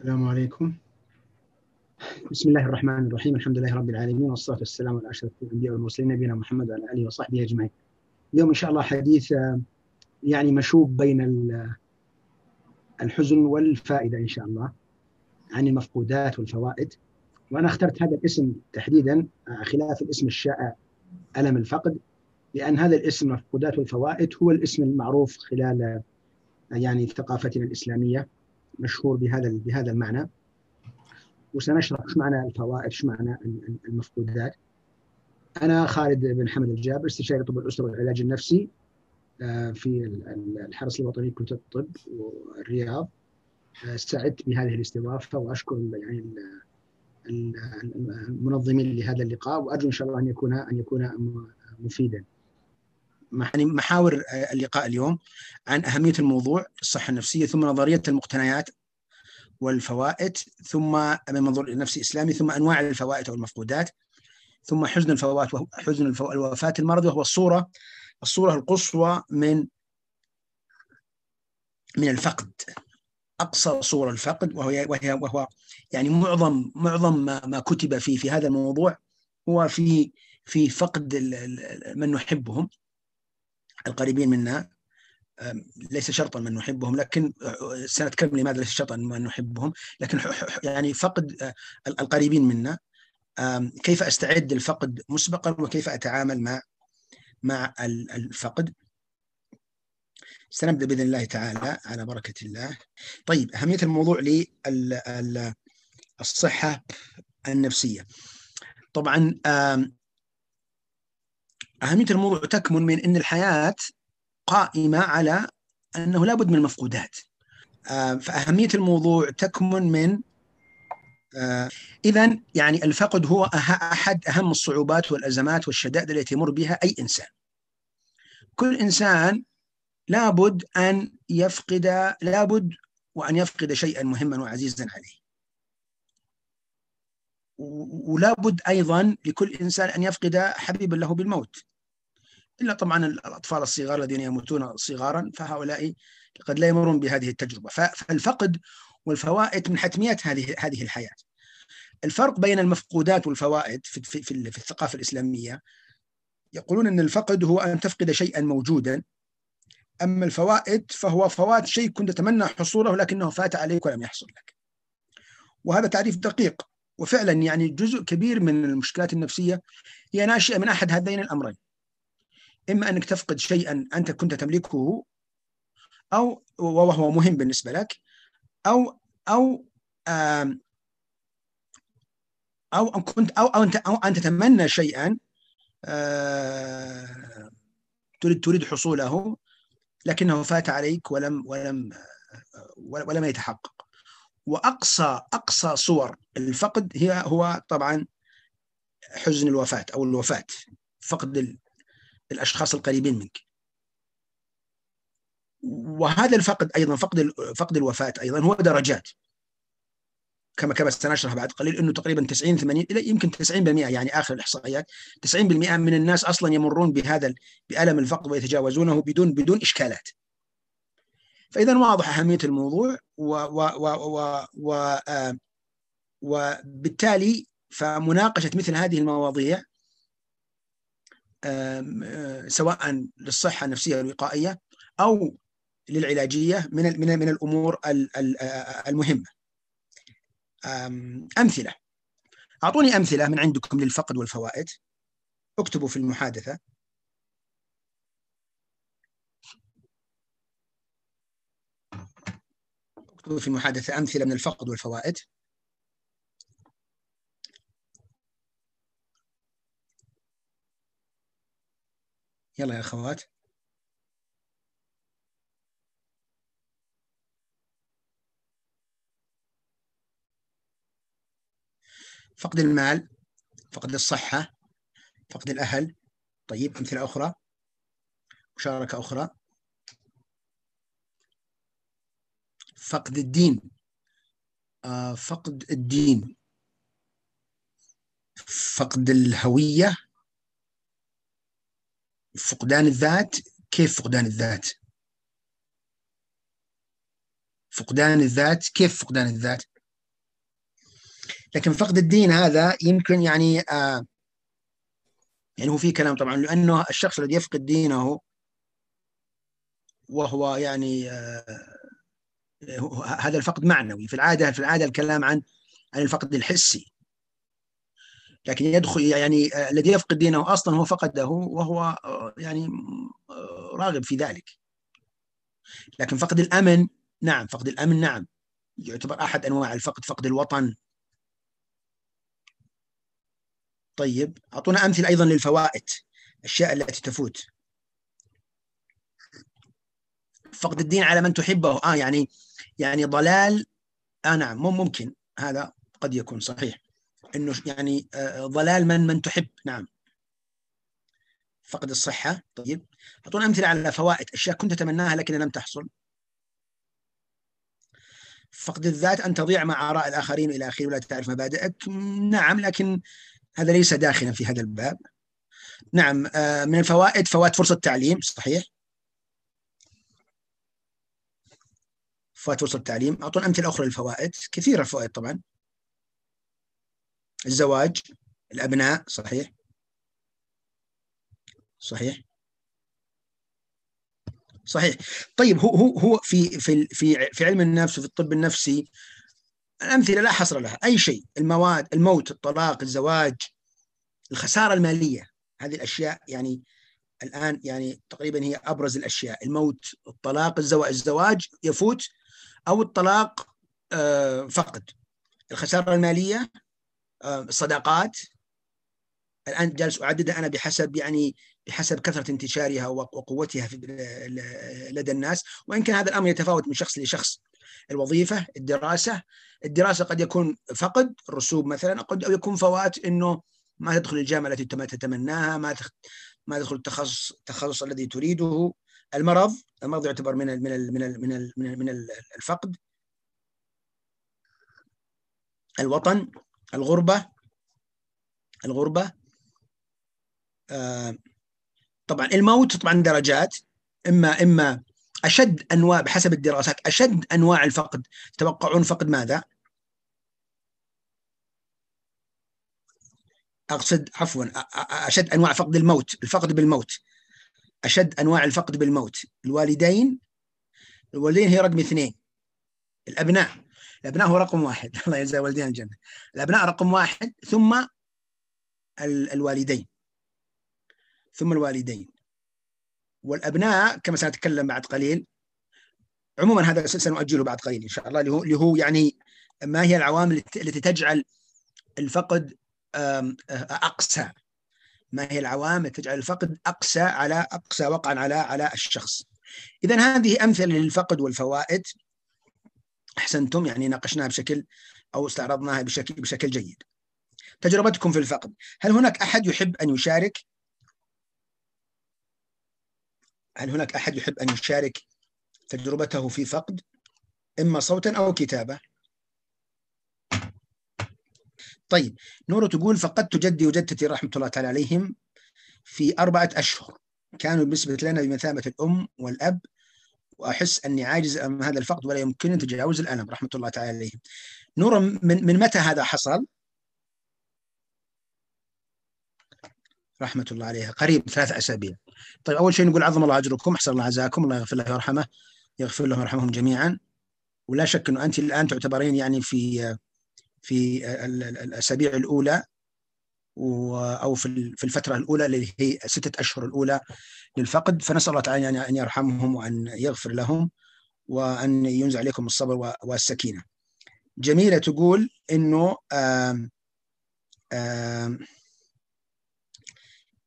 السلام عليكم. بسم الله الرحمن الرحيم. الحمد لله رب العالمين والصلاة والسلام على أشرف الأنبياء والمرسلين نبينا محمد وعلى آله وصحبه أجمعين. اليوم إن شاء الله حديث يعني مشوب بين الحزن والفائدة إن شاء الله عن المفقودات والفوائد. وأنا اخترت هذا الاسم تحديدا خلاف الاسم الشائع ألم الفقد لأن هذا الاسم المفقودات والفوائد هو الاسم المعروف خلال يعني ثقافتنا الإسلامية. مشهور بهذا بهذا المعنى. وسنشرح إيش معنى الفوائد إيش معنى المفقودات. أنا خالد بن حمد الجابر استشاري طب الأسرة والعلاج النفسي في الحرس الوطني كلية الطب والرياض. سعدت بهذه الاستضافة وأشكر يعني المنظمين لهذا اللقاء وأرجو إن شاء الله أن يكون أن يكون مفيدا. يعني محاور اللقاء اليوم عن أهمية الموضوع الصحة النفسية ثم نظرية المقتنيات والفوائد ثم من منظور نفسي إسلامي ثم أنواع الفوائد أو المفقودات ثم حزن الفوات حزن الوفاة المرض وهو الصورة الصورة القصوى من من الفقد أقصى صورة الفقد وهي وهي وهو يعني معظم معظم ما, ما كتب في في هذا الموضوع هو في في فقد من نحبهم. القريبين منا ليس شرطا من نحبهم لكن سنتكلم لماذا ليس شرطا من نحبهم لكن يعني فقد القريبين منا. كيف أستعد للفقد مسبقا وكيف أتعامل مع مع الفقد؟ سنبدأ بإذن الله تعالى على بركة الله. طيب أهمية الموضوع للصحه النفسية. طبعا اهميه الموضوع تكمن من إن الحياة قائمة على أنه لابد من المفقودات. فأهمية الموضوع تكمن من اذا يعني الفقد هو أحد أهم الصعوبات والأزمات والشدائد التي يمر بها أي إنسان. كل إنسان لابد أن يفقد لابد وأن يفقد شيئا مهما وعزيزا عليه. ولابد أيضا لكل إنسان أن يفقد حبيبا له بالموت. إلا طبعا الأطفال الصغار الذين يموتون صغارا فهؤلاء قد لا يمرون بهذه التجربة فالفقد والفوائد من حتميات هذه هذه الحياة. الفرق بين المفقودات والفوائد في في, في, في الثقافة الإسلامية يقولون إن الفقد هو أن تفقد شيئا موجودا أما الفوائد فهو فوات شيء كنت تتمنى حصوله لكنه فات عليك ولم يحصل لك. وهذا تعريف دقيق وفعلا يعني جزء كبير من المشكلات النفسية هي ناشئة من أحد هذين الأمرين. إما أنك تفقد شيئا أنت كنت تملكه أو وهو مهم بالنسبة لك أو أو أو كنت أو أو أنت أو أن تتمنى شيئا تريد تريد حصوله لكنه فات عليك ولم ولم ولم يتحقق. وأقصى أقصى صور الفقد هي هو طبعا حزن الوفاة أو الوفاة فقد الأشخاص القريبين منك. وهذا الفقد أيضا فقد فقد الوفاة أيضا هو درجات. كما كما سنشرح بعد قليل إنه تقريبا 90 80 إلى يمكن 90% يعني آخر الإحصائيات. 90% من الناس أصلا يمرون بهذا بألم الفقد ويتجاوزونه بدون بدون إشكالات. فاذا واضح أهمية الموضوع و و و و, و وبالتالي فمناقشة مثل هذه المواضيع سواء للصحة النفسية والوقائيه أو للعلاجية من من من الأمور المهمة. أمثلة. أعطوني أمثلة من عندكم للفقد والفوائد. اكتبوا في المحادثة. اكتبوا في المحادثة أمثلة من الفقد والفوائد. يلا يا أخوات. فقد المال فقد الصحة فقد الأهل. طيب أمثلة أخرى؟ مشاركة أخرى؟ فقد الدين. آه فقد الدين. فقد الهوية. فقدان الذات؟ كيف فقدان الذات؟ فقدان الذات كيف فقدان الذات؟ لكن فقد الدين هذا يمكن يعني آه يعني هو في كلام طبعا لأنه الشخص الذي يفقد دينه وهو يعني آه هذا الفقد معنوي. في العادة في العادة الكلام عن عن الفقد الحسي. لكن يدخل يعني آه الذي يفقد دينه أصلا هو فقده وهو آه يعني آه راغب في ذلك. لكن فقد الأمن نعم فقد الأمن نعم. يعتبر أحد أنواع الفقد فقد الوطن. طيب أعطونا أمثلة أيضا للفوائد الأشياء التي تفوت. فقد الدين على من تحبه. آه يعني يعني ضلال. آه نعم ممكن. هذا قد يكون صحيح. إنه يعني آه ضلال من من تحب. نعم. فقد الصحة. طيب. أعطونا أمثلة على فوائد أشياء كنت تتمناها لكن لم تحصل. فقد الذات أن تضيع مع آراء الآخرين إلى آخره ولا تعرف مبادئك. نعم لكن هذا ليس داخلا في هذا الباب. نعم من الفوائد فوائد فرصة تعليم صحيح. فوائد فرصة التعليم. أعطونا أمثلة أخرى للفوائد. كثيرة الفوائد طبعا. الزواج الأبناء صحيح؟ صحيح؟ صحيح. طيب هو هو هو في في في في علم النفس وفي الطب النفسي الأمثلة لا حصر لها. أي شيء المواد الموت الطلاق الزواج الخسارة المالية هذه الأشياء يعني الآن يعني تقريبا هي أبرز الأشياء. الموت الطلاق الزواج الزواج يفوت أو الطلاق فقد. الخسارة المالية الصداقات الآن جالس اعددها أنا بحسب يعني بحسب كثرة انتشارها وقوتها في لدى الناس. وإن كان هذا الأمر يتفاوت من شخص لشخص الوظيفة الدراسة. الدراسة قد يكون فقد الرسوب مثلا قد يكون فوات إنه ما تدخل الجامعة التي تتمناها ما ما تدخل التخصص التخصص الذي تريده. المرض المرض يعتبر من ال من ال من ال من ال من, ال من الفقد. الوطن. الغربة الغربة آه طبعا الموت طبعا درجات إما إما أشد أنواع بحسب الدراسات أشد أنواع الفقد. تتوقعون فقد ماذا؟ أقصد عفوا أشد أنواع فقد الموت الفقد بالموت. أشد أنواع الفقد بالموت. الوالدين الوالدين هي رقم اثنين. الأبناء. الابناء هو رقم واحد. الله يجزي والدين الجنة. الابناء رقم واحد ثم الوالدين. ثم الوالدين. والأبناء كما سنتكلم بعد قليل عموما هذا سنؤجله بعد قليل إن شاء الله اللي هو اللي هو يعني ما هي العوامل التي تجعل الفقد أقسى. ما هي العوامل تجعل الفقد أقسى على أقسى وقعا على على الشخص. اذا هذه أمثلة للفقد والفوائد. أحسنتم يعني ناقشناها بشكل أو استعرضناها بشكل بشكل جيد. تجربتكم في الفقد هل هناك أحد يحب أن يشارك؟ هل هناك أحد يحب أن يشارك تجربته في فقد؟ إما صوتا أو كتابة. طيب نورو تقول فقدت جدي وجدتي رحمة الله تعالى عليهم في أربعة أشهر. كانوا بالنسبة لنا بمثابة الأم والأب وأحس أني عاجز أمام هذا الفقد ولا يمكنني تجاوز الألم رحمة الله تعالى. عليهم نورو من, من متى هذا حصل؟ رحمة الله عليها. قريب ثلاث أسابيع. طيب أول شيء نقول عظم الله أجركم أحسن الله عزاكم الله يغفر له ويرحمه يغفر لهم ويرحمهم جميعا. ولا شك أنه أنت الآن تعتبرين يعني في في الأسابيع الأولى أو في الفترة الأولى اللي هي ستة أشهر الأولى. للفقد فنسأل الله تعالى أن يرحمهم وأن يغفر لهم وأن ينزع عليكم الصبر والسكينة. جميلة تقول آم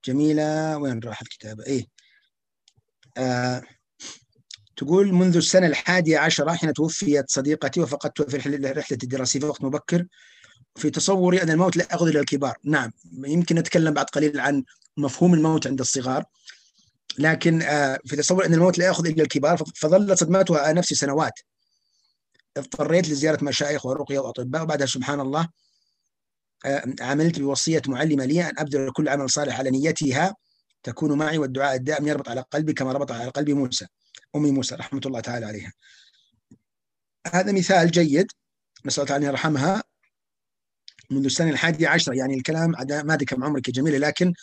جميلة وين راح الكتابة إيه. آه تقول منذ السنة الحادية عشرة حين توفيت صديقتي وفقدتها في رحلة الدراسية في وقت مبكر في تصوري أن الموت لا يأخذ إلى الكبار. نعم يمكن نتكلم بعد قليل عن مفهوم الموت عند الصغار. لكن آه في تصور أن الموت لا يأخذ إلى الكبار فظلت صدماتها على نفسي سنوات. اضطريت لزيارة مشايخ ورقية وأطباء وبعدها سبحان الله عملت بوصية معلمة لي أن أبذل كل عمل صالح على نيتها تكون معي والدعاء الدائم يربط على قلبي كما ربط على قلب موسى أمي موسى رحمة الله تعالى عليها. هذا مثال جيد نسأل الله أن يرحمها منذ السنة الحادية عشرة يعني الكلام ما أدري كم عمرك يا جميلة لكن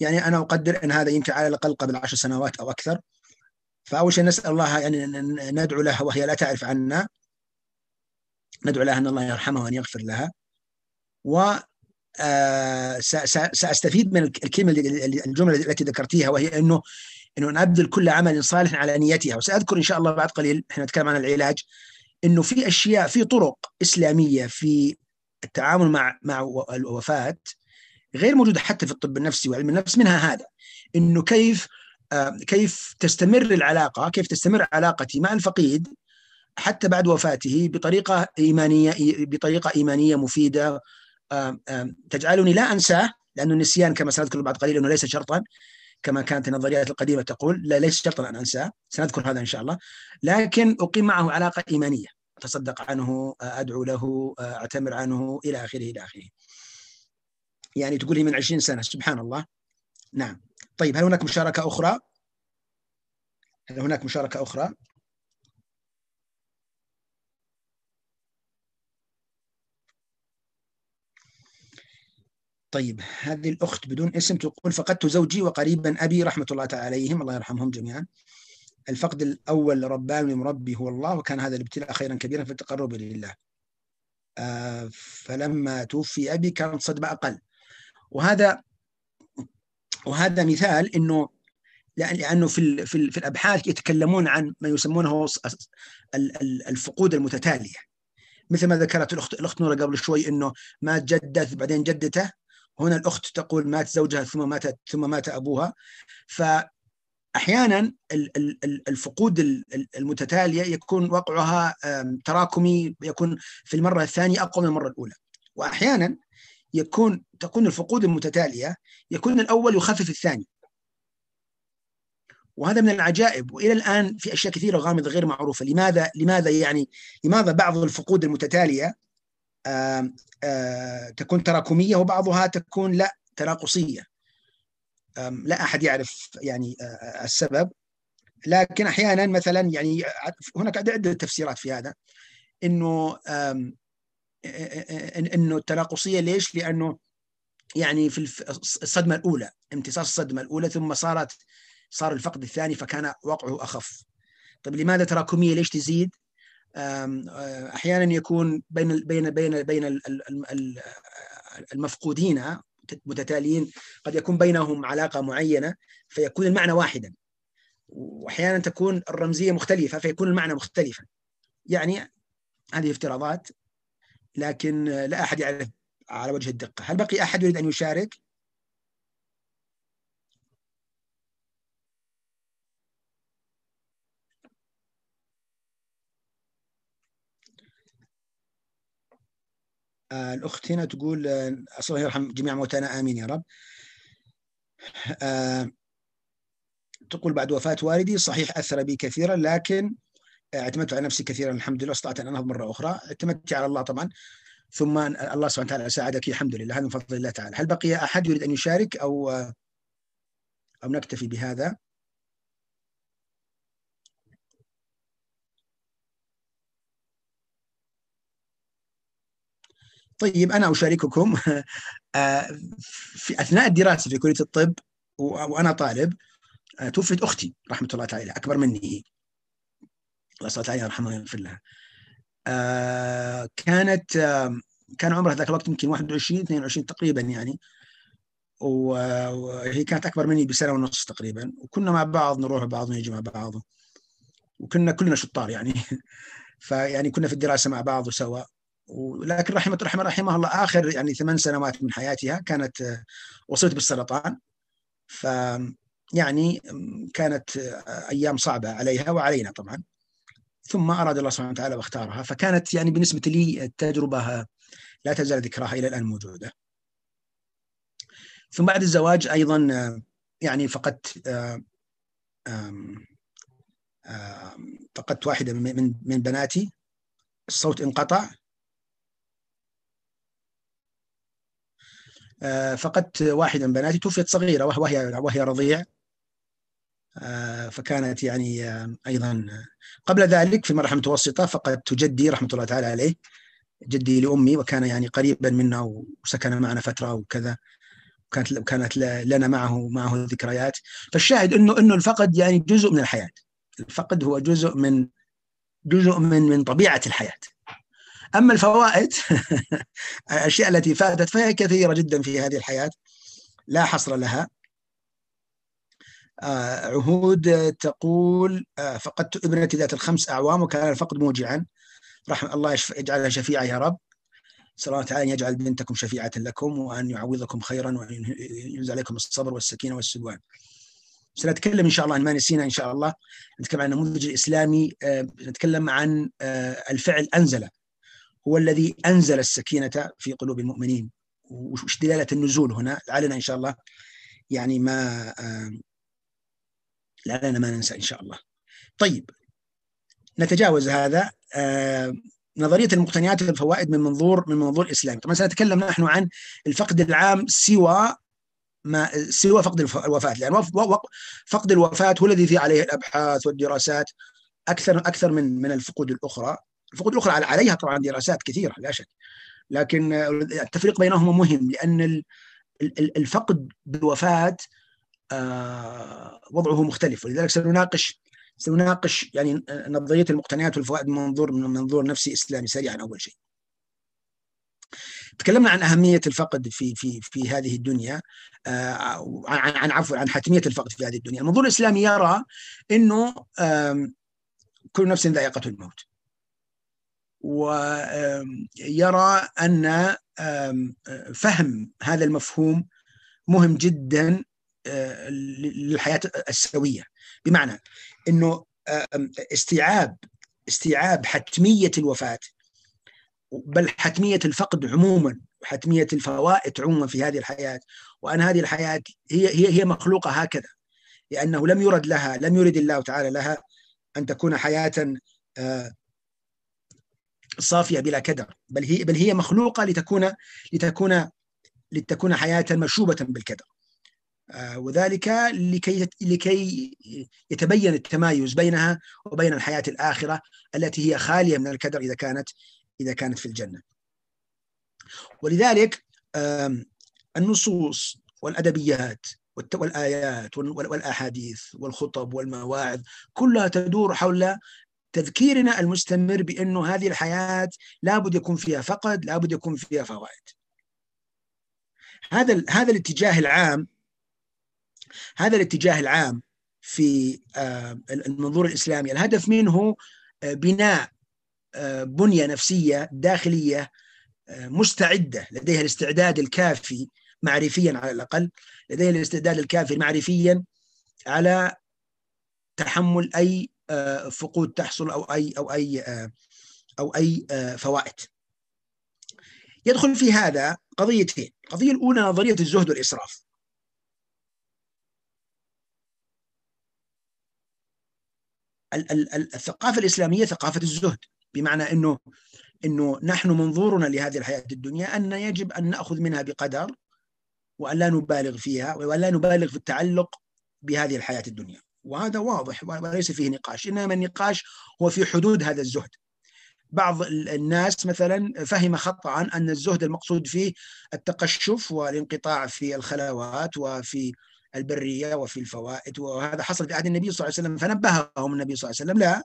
يعني أنا أقدر أن هذا يمكن على الأقل قبل عشر سنوات أو أكثر. فأول شيء نسأل الله يعني ندعو لها وهي لا تعرف عنا. ندعو لها أن الله يرحمها وأن يغفر لها. و آه، سأستفيد من الكلمة الجملة التي ذكرتيها وهي أنه أنه نبذل كل عمل صالح على نيتها. وسأذكر إن شاء الله بعد قليل إحنا نتكلم عن العلاج أنه في أشياء في طرق إسلامية في التعامل مع مع الوفاة غير موجودة حتى في الطب النفسي وعلم النفس منها هذا أنه كيف آه، كيف تستمر العلاقة كيف تستمر علاقتي مع الفقيد حتى بعد وفاته بطريقة إيمانية بطريقة إيمانية مفيدة تجعلني لا أنساه لأن النسيان كما سنذكر بعد قليل أنه ليس شرطا كما كانت النظريات القديمة تقول لا ليس شرطا أن أنساه سنذكر هذا إن شاء الله لكن أقيم معه علاقة إيمانية أتصدق عنه أدعو له أعتمر عنه إلى آخره إلى آخره. يعني تقول لي من 20 سنة سبحان الله. نعم. طيب هل هناك مشاركة أخرى؟ هل هناك مشاركة أخرى؟ طيب هذه الأخت بدون اسم تقول فقدت زوجي وقريبا أبي رحمة الله تعالى عليهم. الله يرحمهم جميعا. الفقد الأول ربان مربي هو الله وكان هذا الابتلاء خيرا كبيرا في التقرب لله آه فلما توفي أبي كانت صدمة أقل. وهذا وهذا مثال إنه لأنه في في, في الأبحاث يتكلمون عن ما يسمونه الفقود المتتالية. مثل ما ذكرت الأخت الأخت نوره قبل شوي إنه مات جدته بعدين جدته هنا الأخت تقول مات زوجها ثم مات ثم مات أبوها. فاحيانا الفقود المتتالية يكون وقعها تراكمي يكون في المرة الثانية أقوى من المرة الأولى. واحيانا يكون تكون الفقود المتتالية يكون الأول يخفف الثاني. وهذا من العجائب. وإلى الآن في أشياء كثيرة غامضه غير معروفة. لماذا لماذا يعني لماذا بعض الفقود المتتالية آآ آآ تكون تراكمية وبعضها تكون لا تناقصية. لا أحد يعرف يعني السبب. لكن أحيانا مثلا يعني هناك عدة تفسيرات في هذا. إنه إنه التناقصية ليش؟ لأنه يعني في الصدمة الأولى امتصاص الصدمة الأولى ثم صارت صار الفقد الثاني فكان وقعه أخف. طيب لماذا تراكمية ليش تزيد؟ أحيانا يكون بين بين بين بين المفقودين متتاليين قد يكون بينهم علاقة معينة فيكون المعنى واحدا واحيانا تكون الرمزية مختلفة فيكون المعنى مختلفا يعني هذه افتراضات لكن لا أحد يعرف على وجه الدقة هل بقي أحد يريد أن يشارك؟ الأخت هنا تقول الله يرحم جميع موتانا آمين يا رب آه تقول بعد وفاة والدي صحيح أثر بي كثيرا لكن اعتمدت على نفسي كثيرا الحمد لله واستطعت أن أنهض مرة أخرى. اعتمدت على الله طبعا. ثم الله سبحانه وتعالى ساعدك الحمد لله. هذا من فضل الله تعالى. هل بقي أحد يريد أن يشارك أو أو نكتفي بهذا؟ طيب أنا أشارككم. آه، في أثناء الدراسة في كلية الطب وأنا طالب آه، توفيت أختي رحمة الله تعالى أكبر مني. الله سبحانه وتعالى يرحمها ويغفر لها. آه كانت آه كان عمرها ذاك الوقت يمكن 21 22 تقريبا يعني. وهي كانت أكبر مني بسنة ونص تقريبا. وكنا مع بعض نروح بعض ونجي مع بعض. وكنا كلنا شطار يعني. فيعني كنا في الدراسة مع بعض وسوا ولكن رحمة رحمة رحمه الله آخر يعني ثمان سنوات من حياتها كانت آه، وصلت بالسرطان. ف يعني كانت آه، أيام صعبة عليها وعلينا طبعا. ثم أراد الله سبحانه وتعالى واختارها فكانت يعني بالنسبة لي التجربة لا تزال ذكراها إلى الآن موجودة. ثم بعد الزواج أيضا يعني فقدت فقدت واحدة من من بناتي. الصوت انقطع. فقدت واحدة من بناتي توفيت صغيرة وهي وهي رضيع. آه، فكانت يعني آه، أيضا قبل ذلك في مرحلة متوسطة فقدت جدي رحمة الله تعالى عليه جدي لأمي وكان يعني قريبا منا وسكن معنا فترة وكذا كانت كانت لنا معه معه ذكريات فالشاهد إنه إنه الفقد يعني جزء من الحياة. الفقد هو جزء من جزء من من طبيعة الحياة. أما الفوائد الأشياء التي فاتت فهي كثيرة جدا في هذه الحياة لا حصر لها. آه، عهود تقول آه، فقدت ابنتي ذات الخمس أعوام وكان الفقد موجعا. رحم الله يجعلها شفيعة يا رب. نسال الله تعالى أن يجعل بنتكم شفيعة لكم وأن يعوضكم خيرا وأن ينزل عليكم الصبر والسكينة والسلوان. سنتكلم إن شاء الله ما نسينا إن شاء الله نتكلم عن النموذج الاسلامي آه، نتكلم عن الفعل أنزل. هو الذي أنزل السكينة في قلوب المؤمنين. وش دلالة النزول هنا؟ لعلنا إن شاء الله يعني ما لعلنا ما ننسى إن شاء الله. طيب نتجاوز هذا. نظرية المقتنيات والفوائد من منظور من منظور إسلامي، طبعا سنتكلم نحن عن الفقد العام سوى ما سوى فقد الوفاة. لأن فقد الوفاة هو الذي في عليه الأبحاث والدراسات أكثر أكثر من من الفقود الأخرى. الفقود الأخرى عليها طبعا دراسات كثيرة لا شك. لكن التفريق بينهما مهم لأن الفقد بالوفاة آه، وضعه مختلف ولذلك سنناقش سنناقش يعني نظرية المقتنيات والفوائد من منظور من منظور نفسي إسلامي سريعا أول شيء. تكلمنا عن أهمية الفقد في في في هذه الدنيا آه، عن عن عفوا عن حتمية الفقد في هذه الدنيا، المنظور الإسلامي يرى إنه كل نفس ذائقة الموت. ويرى أن فهم هذا المفهوم مهم جدا آه، للحياة السوية. بمعنى إنه استيعاب استيعاب حتمية الوفاة بل حتمية الفقد عموما حتميه الفوائد عموما في هذه الحياة. وأن هذه الحياة هي هي هي مخلوقة هكذا لأنه لم يرد لها لم يرد الله تعالى لها أن تكون حياة آه، صافية بلا كدر. بل هي بل هي مخلوقة لتكون لتكون لتكون حياة مشوبة بالكدر. آه، وذلك لكي لكي يتبين التمايز بينها وبين الحياة الآخرة التي هي خالية من الكدر إذا كانت إذا كانت في الجنة. ولذلك النصوص والأدبيات والآيات والأحاديث والخطب والمواعظ كلها تدور حول تذكيرنا المستمر بأنه هذه الحياة لابد يكون فيها فقد لابد يكون فيها فوائد. هذا هذا الاتجاه العام هذا الاتجاه العام في آه، المنظور الإسلامي الهدف منه آه، بناء آه، بنية نفسية داخلية مستعدة لديها الاستعداد الكافي معرفيا على الأقل لديها الاستعداد الكافي معرفيا على تحمل أي فقود تحصل أو أي أو أي أو أي فوائد. يدخل في هذا قضيتين، القضية الأولى نظرية الزهد والإسراف. الثقافة الإسلامية ثقافة الزهد بمعنى إنه إنه نحن منظورنا لهذه الحياة الدنيا أن يجب أن نأخذ منها بقدر وأن لا نبالغ فيها وأن لا نبالغ في التعلق بهذه الحياة الدنيا. وهذا واضح وليس فيه نقاش إنما النقاش هو في حدود هذا الزهد. بعض الناس مثلا فهم خطأ أن الزهد المقصود فيه التقشف والانقطاع في الخلوات وفي البرية وفي الفوائد وهذا حصل في عهد النبي صلى الله عليه وسلم فنبههم النبي صلى الله عليه وسلم لا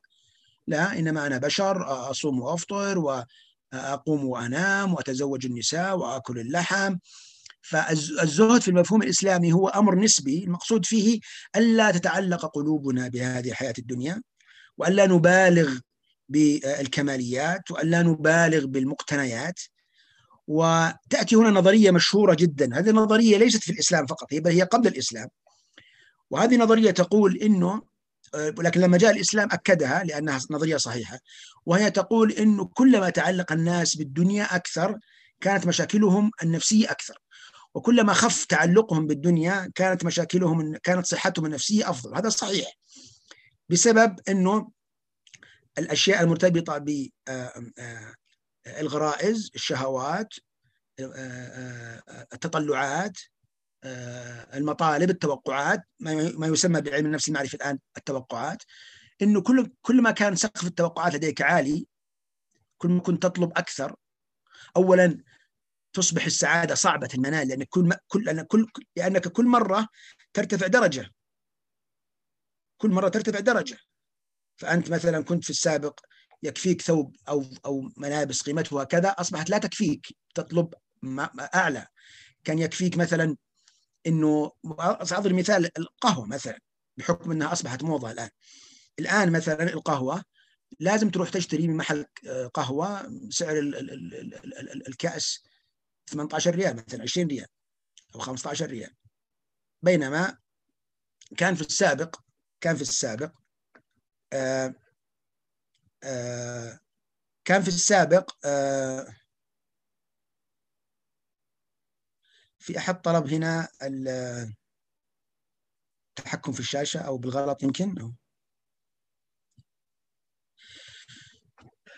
لا إنما أنا بشر أصوم وأفطر واقوم وأنام وأتزوج النساء وأكل اللحم. فالزهد في المفهوم الإسلامي هو أمر نسبي المقصود فيه ألا تتعلق قلوبنا بهذه الحياة الدنيا وألا نبالغ بالكماليات وألا نبالغ بالمقتنيات. وتأتي هنا نظرية مشهورة جدا. هذه النظرية ليست في الإسلام فقط بل هي قبل الإسلام. وهذه نظرية تقول إنه ولكن لما جاء الإسلام أكدها لأنها نظرية صحيحة وهي تقول إنه كلما تعلق الناس بالدنيا أكثر كانت مشاكلهم النفسية أكثر. وكلما خف تعلقهم بالدنيا كانت مشاكلهم كانت صحتهم النفسية أفضل. هذا صحيح بسبب أنه الأشياء المرتبطة ب الغرائز الشهوات التطلعات المطالب التوقعات ما يسمى بعلم النفس المعرفي الآن التوقعات إنه كل كل ما كان سقف التوقعات لديك عالي كل ما كنت تطلب أكثر اولا تصبح السعادة صعبة المنال لأن كل كل كل لأنك كل مرة ترتفع درجة. كل مرة ترتفع درجة. فأنت مثلا كنت في السابق يكفيك ثوب أو أو ملابس قيمتها كذا أصبحت لا تكفيك تطلب أعلى. كان يكفيك مثلا إنه اضرب مثال القهوة مثلا بحكم إنها أصبحت موضة الآن. الآن مثلا القهوة لازم تروح تشتري من محل آه، قهوة سعر الكأس 18 ريال مثلا 20 ريال أو 15 ريال. بينما كان في السابق كان في السابق آه كان في السابق آه في أحد طلب هنا التحكم في الشاشة أو بالغلط يمكن. أو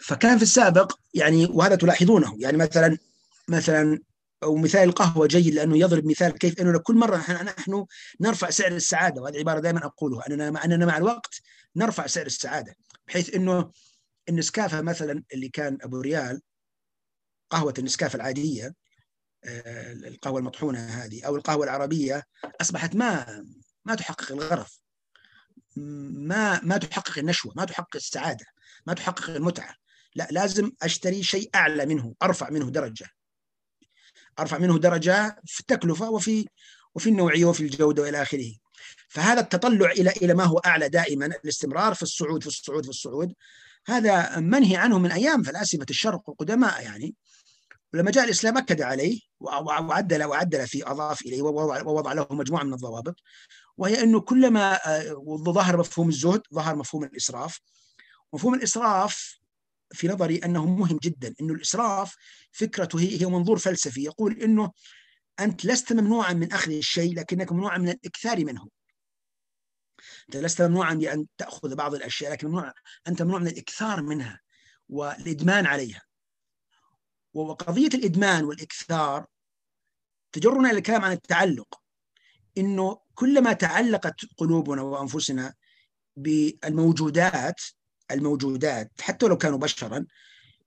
فكان في السابق يعني وهذا تلاحظونه يعني مثلا مثلا أو مثال القهوة جيد لأنه يضرب مثال كيف اننا كل مرة نحن نرفع سعر السعادة وهذه عبارة دائما أقولها أننا أننا مع الوقت نرفع سعر السعادة بحيث أنه النسكافة مثلا اللي كان أبو ريال قهوة النسكافة العادية آه، القهوة المطحونة هذه أو القهوة العربية أصبحت ما ما تحقق الغرض ما ما تحقق النشوة ما تحقق السعادة ما تحقق المتعة. لا لازم أشتري شيء أعلى منه أرفع منه درجة. أرفع منه درجة في التكلفة وفي وفي النوعية وفي الجودة وإلى آخره. فهذا التطلع إلى إلى ما هو أعلى دائما الاستمرار في الصعود في الصعود في الصعود. هذا منهي عنه من أيام فلاسفة الشرق القدماء يعني. ولما جاء الإسلام أكد عليه وعدل وعدل فيه أضاف إليه ووضع له مجموعة من الضوابط. وهي إنه كلما آه، ظهر مفهوم الزهد ظهر مفهوم الإسراف. مفهوم الإسراف في نظري أنه مهم جدا. إنه الإسراف فكرته هي منظور فلسفي. يقول إنه أنت لست ممنوعا من أخذ الشيء لكنك ممنوعا من الإكثار منه. أنت لست ممنوعا بان تأخذ بعض الأشياء لكن ممنوع أنت ممنوع من الإكثار منها والإدمان عليها. وقضية الإدمان والإكثار تجرنا إلى الكلام عن التعلق. إنه كلما تعلقت قلوبنا وأنفسنا بالموجودات الموجودات حتى لو كانوا بشرا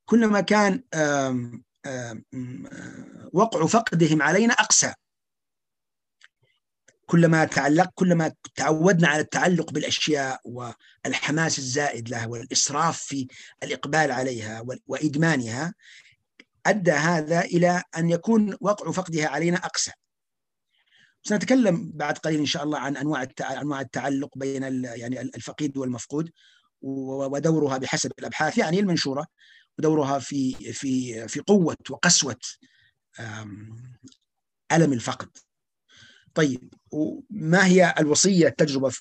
كلما كان وقع فقدهم علينا أقسى. كلما تعلق كلما تعودنا على التعلق بالأشياء والحماس الزائد لها والإسراف في الإقبال عليها وإدمانها أدى هذا إلى أن يكون وقع فقدها علينا أقسى. سنتكلم بعد قليل إن شاء الله عن أنواع أنواع التعلق بين يعني الفقيد والمفقود ودورها بحسب الأبحاث يعني المنشورة ودورها في في في قوة وقسوة ألم الفقد. طيب ما هي الوصية التجربة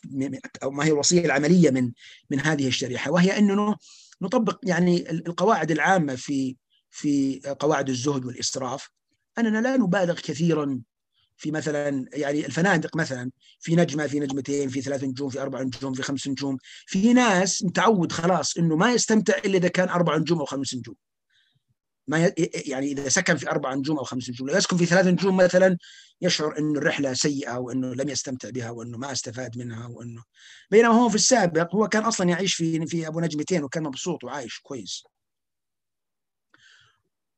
أو ما هي الوصية العملية من من هذه الشريحة؟ وهي أنه نطبق يعني القواعد العامة في في قواعد الزهد والإسراف. أننا لا نبالغ كثيرا في مثلا يعني الفنادق مثلا في نجمة في نجمتين في ثلاث نجوم في أربع نجوم في خمس نجوم. في ناس متعود خلاص إنه ما يستمتع إلا إذا كان أربع نجوم أو خمس نجوم. ما يعني إذا سكن في أربع نجوم أو خمس نجوم لو يسكن في ثلاث نجوم مثلا يشعر إنه الرحلة سيئة وانه لم يستمتع بها وإنه ما استفاد منها وانه بينما هو في السابق هو كان أصلا يعيش في في أبو نجمتين وكان مبسوط وعايش كويس.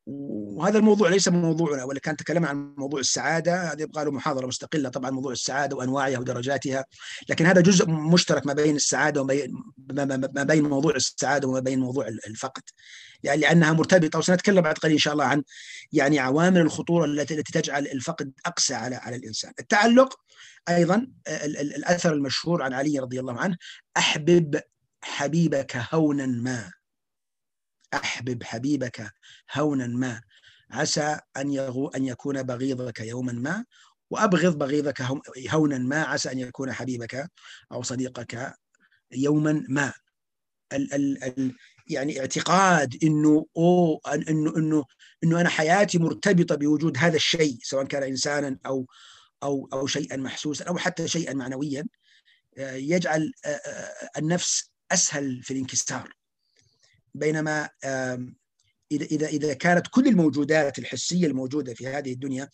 وهذا الموضوع ليس موضوعنا ولا كان تكلمنا عن موضوع السعادة هذا يبغى له محاضرة مستقلة طبعا موضوع السعادة وأنواعها ودرجاتها لكن هذا جزء مشترك ما بين السعادة وما ما بين موضوع السعادة وما بين موضوع الفقد. يعني لأنها مرتبطة وسنتكلم بعد قليل إن شاء الله عن يعني عوامل الخطورة التي تجعل الفقد أقسى على على الإنسان. التعلق أيضا الأثر المشهور عن علي رضي الله عنه أحبب حبيبك هونا ما. أحبب حبيبك هونا ما. عسى أن يغو أن يكون بغيضك يوما ما. وأبغض بغيضك هونا ما. عسى أن يكون حبيبك أو صديقك يوما ما. ال ال ال يعني اعتقاد إنه أو إنه إنه إنه أنا حياتي مرتبطة بوجود هذا الشيء سواء كان إنسانا أو أو أو شيئا محسوسا أو حتى شيئا معنويا يجعل النفس أسهل في الانكسار. بينما إذا إذا كانت كل الموجودات الحسية الموجودة في هذه الدنيا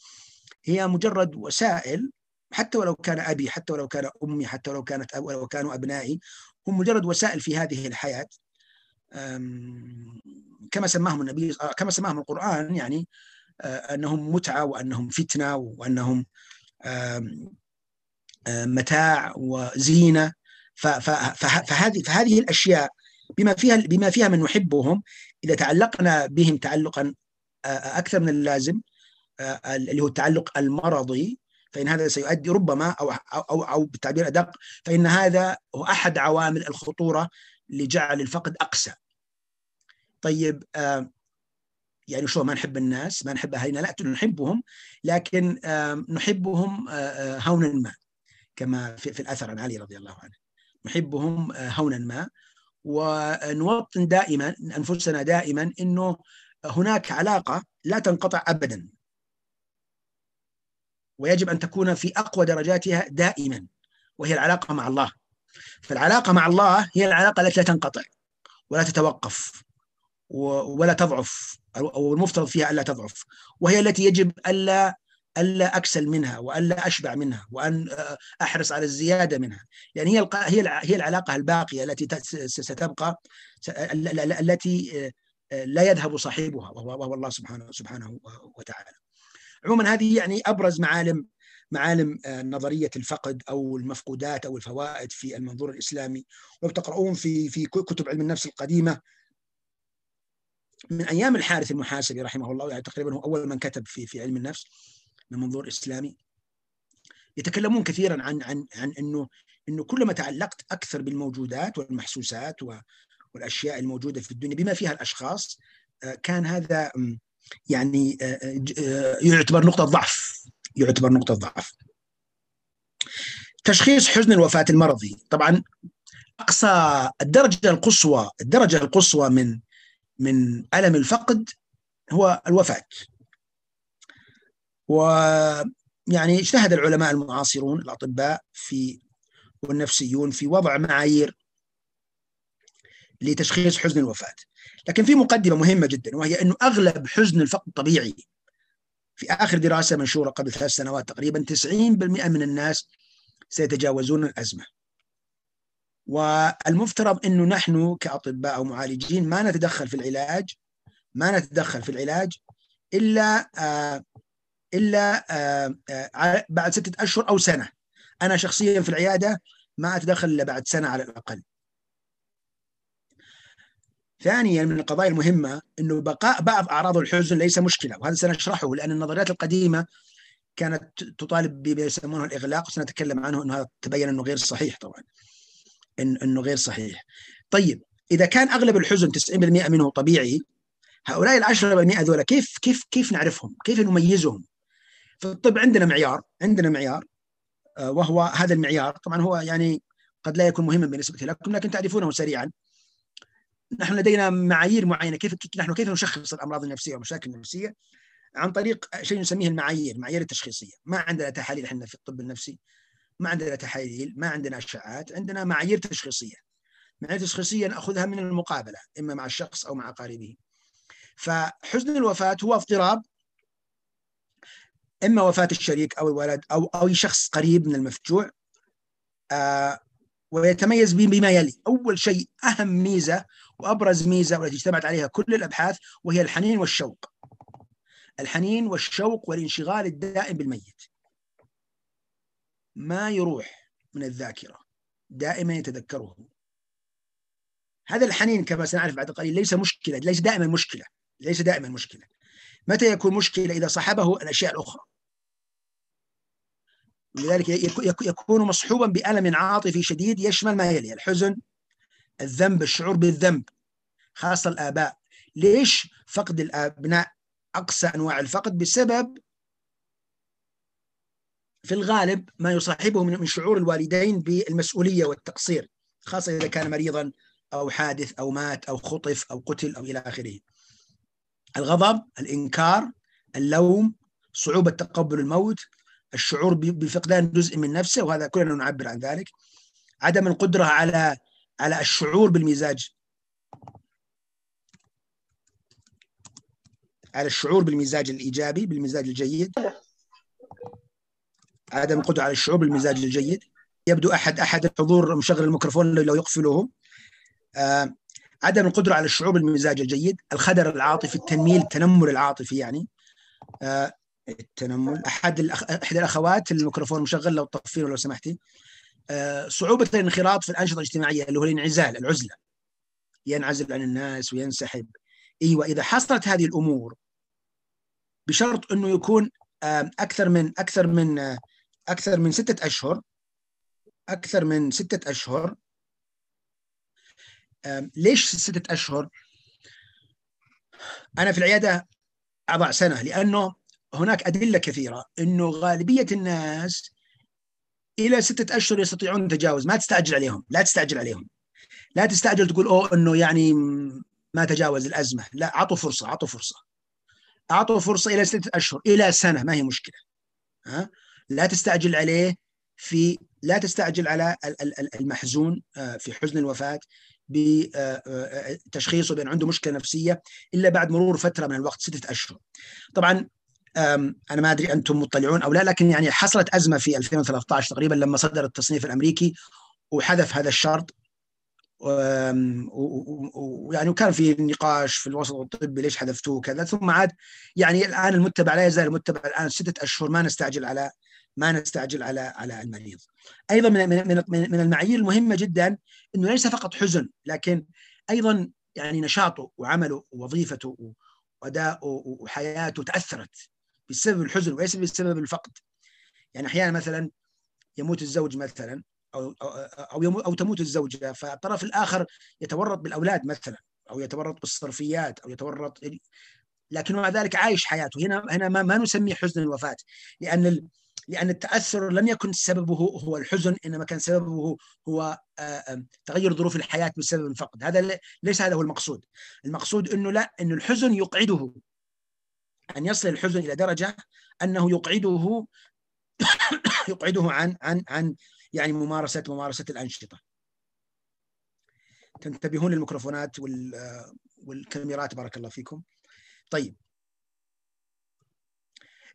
هي مجرد وسائل حتى ولو كان أبي حتى ولو كان أمي حتى ولو كانت ولو كانوا أبنائي هم مجرد وسائل في هذه الحياة. كما سماهم النبي كما سماهم القرآن يعني أنهم متعة وأنهم فتنة وأنهم متاع وزينة. فهذه فهذه الأشياء بما فيها بما فيها من نحبهم إذا تعلقنا بهم تعلقا أكثر من اللازم اللي هو التعلق المرضي فإن هذا سيؤدي ربما أو أو أو بالتعبير أدق فإن هذا هو أحد عوامل الخطورة لجعل الفقد أقسى. طيب يعني شو ما نحب الناس ما نحب أهلنا لا نحبهم لكن نحبهم هونا ما كما في, في الأثر عن علي رضي الله عنه نحبهم هونا ما ونوطن دائما أنفسنا دائما أنه هناك علاقة لا تنقطع أبدا. ويجب أن تكون في أقوى درجاتها دائما وهي العلاقة مع الله. فالعلاقة مع الله هي العلاقة التي لا تنقطع ولا تتوقف ولا تضعف أو المفترض فيها ألا تضعف وهي التي يجب ألا ألا أكسل منها وألا أشبع منها وأن أحرص على الزيادة منها. لأن هي هي هي العلاقة الباقية التي ستبقى التي لا يذهب صاحبها وهو الله سبحانه سبحانه وتعالى. عموما هذه يعني أبرز معالم معالم نظرية الفقد أو المفقودات أو الفوائد في المنظور الإسلامي. وتقرؤون في في كتب علم النفس القديمة. من أيام الحارث المحاسبي رحمه الله يعني تقريبا هو أول من كتب في في علم النفس. من منظور إسلامي. يتكلمون كثيرا عن عن عن إنه إنه كلما تعلقت أكثر بالموجودات والمحسوسات والأشياء الموجودة في الدنيا بما فيها الأشخاص كان هذا يعني يعتبر نقطة ضعف يعتبر نقطة ضعف. تشخيص حزن الوفاة المرضي. طبعا أقصى الدرجة القصوى الدرجة القصوى من من ألم الفقد هو الوفاة. ويعني اجتهد العلماء المعاصرون الأطباء في والنفسيون في وضع معايير لتشخيص حزن الوفاة. لكن في مقدمة مهمة جدا وهي انه أغلب حزن الفقد طبيعي في آخر دراسة منشورة قبل ثلاث سنوات تقريبا 90% من الناس سيتجاوزون الأزمة. والمفترض أنه نحن كأطباء أو معالجين ما نتدخل في العلاج ما نتدخل في العلاج إلا آه إلا آه آه بعد ستة أشهر أو سنة أنا شخصيا في العيادة ما أتدخل إلا بعد سنة على الأقل ثانيا من القضايا المهمة إنه بقاء بعض أعراض الحزن ليس مشكلة وهذا سنشرحه لأن النظريات القديمة كانت تطالب بما يسمونه الإغلاق وسنتكلم عنه إنه هذا تبين إنه غير صحيح طبعا إنه غير صحيح. طيب إذا كان أغلب الحزن 90% منه طبيعي هؤلاء ال 10% هذول كيف كيف كيف نعرفهم؟ كيف نميزهم؟ في الطب عندنا معيار عندنا معيار وهو هذا المعيار. طبعا هو يعني قد لا يكون مهما بالنسبة لكم لكن تعرفونه سريعا. نحن لدينا معايير معينة كيف نحن كيف نشخص الأمراض النفسية والمشاكل النفسية؟ عن طريق شيء نسميه المعايير المعايير التشخيصية. ما عندنا تحاليل إحنا في الطب النفسي ما عندنا تحاليل ما عندنا أشعاعات عندنا معايير تشخيصية. معايير تشخيصية نأخذها من المقابلة إما مع الشخص أو مع قريبه فحزن الوفاة هو اضطراب إما وفاة الشريك أو الولد أو أو شخص قريب من المفجوع آه ويتميز بما يلي. أول شيء أهم ميزة وأبرز ميزة والتي اجتمعت عليها كل الأبحاث وهي الحنين والشوق. الحنين والشوق والانشغال الدائم بالميت. ما يروح من الذاكرة دائما يتذكره. هذا الحنين كما سنعرف بعد قليل ليس مشكلة ليس دائما مشكلة ليس دائما مشكلة. متى يكون مشكلة؟ إذا صاحبه الأشياء الأخرى. لذلك يكون مصحوبا بألم عاطفي شديد يشمل ما يلي الحزن الذنب الشعور بالذنب خاصة الآباء. ليش فقد الأبناء أقصى أنواع الفقد؟ بسبب في الغالب ما يصاحبه من شعور الوالدين بالمسؤولية والتقصير خاصة إذا كان مريضا أو حادث أو مات أو خطف أو قتل أو إلى آخره. الغضب الإنكار اللوم صعوبة تقبل الموت الشعور بفقدان جزء من نفسه وهذا كلنا نعبر عن ذلك. عدم القدرة على على الشعور بالمزاج. على الشعور بالمزاج الإيجابي بالمزاج الجيد. عدم القدرة على الشعور بالمزاج الجيد. يبدو أحد أحد الحضور مشغل الميكروفون لو يقفله آه عدم القدرة على الشعور بالمزاج الجيد. الخدر العاطفي التنميل التنمر العاطفي يعني. آه التنمل أحد الأخ... إحدى الأخوات الميكروفون مشغل لو تطفيه لو سمحتي. آه صعوبة الانخراط في الأنشطة الاجتماعية اللي هو الانعزال العزلة. ينعزل عن الناس وينسحب. إيوه إذا حصلت هذه الأمور بشرط إنه يكون أكثر من أكثر من أكثر من ستة أشهر أكثر من ستة أشهر. ليش ستة أشهر؟ أنا في العيادة أضع سنة لأنه هناك أدلة كثيرة أنه غالبية الناس إلى ستة أشهر يستطيعون التجاوز ما تستعجل عليهم لا تستعجل عليهم. لا تستعجل تقول أوه أنه يعني ما تجاوز الأزمة لا أعطوا فرصة أعطوا فرصة. أعطوا فرصة إلى ستة أشهر إلى سنة ما هي مشكلة. ها؟ لا تستعجل عليه في لا تستعجل على المحزون آه، في حزن الوفاة بتشخيصه بأن عنده مشكلة نفسية إلا بعد مرور فترة من الوقت ستة أشهر. طبعا أنا ما أدري أنتم مطلعون أو لا لكن يعني حصلت أزمة في 2013 تقريبا لما صدر التصنيف الأمريكي وحذف هذا الشرط. ويعني وكان في نقاش في الوسط الطبي ليش حذفتوه وكذا. ثم عاد يعني الآن المتبع لا يزال المتبع الآن ستة أشهر ما نستعجل على ما نستعجل على على المريض. أيضا من من من المعايير المهمة جدا إنه ليس فقط حزن لكن أيضا يعني نشاطه وعمله ووظيفته وأداؤه وحياته تأثرت. بسبب الحزن وليس بسبب الفقد. يعني أحيانا مثلا يموت الزوج مثلا أو أو أو, أو تموت الزوجة فالطرف الآخر يتورط بالأولاد مثلا أو يتورط بالصرفيات أو يتورط لكن مع ذلك عايش حياته. هنا هنا ما, ما نسميه حزن الوفاة لأن لأن التأثر لم يكن سببه هو الحزن إنما كان سببه هو تغير ظروف الحياة بسبب الفقد. هذا ليس هذا هو المقصود. المقصود أنه لا أن الحزن يقعده. أن يصل الحزن إلى درجة أنه يقعده يقعده عن عن عن يعني ممارسة ممارسة الأنشطة. تنتبهون للميكروفونات والكاميرات بارك الله فيكم. طيب.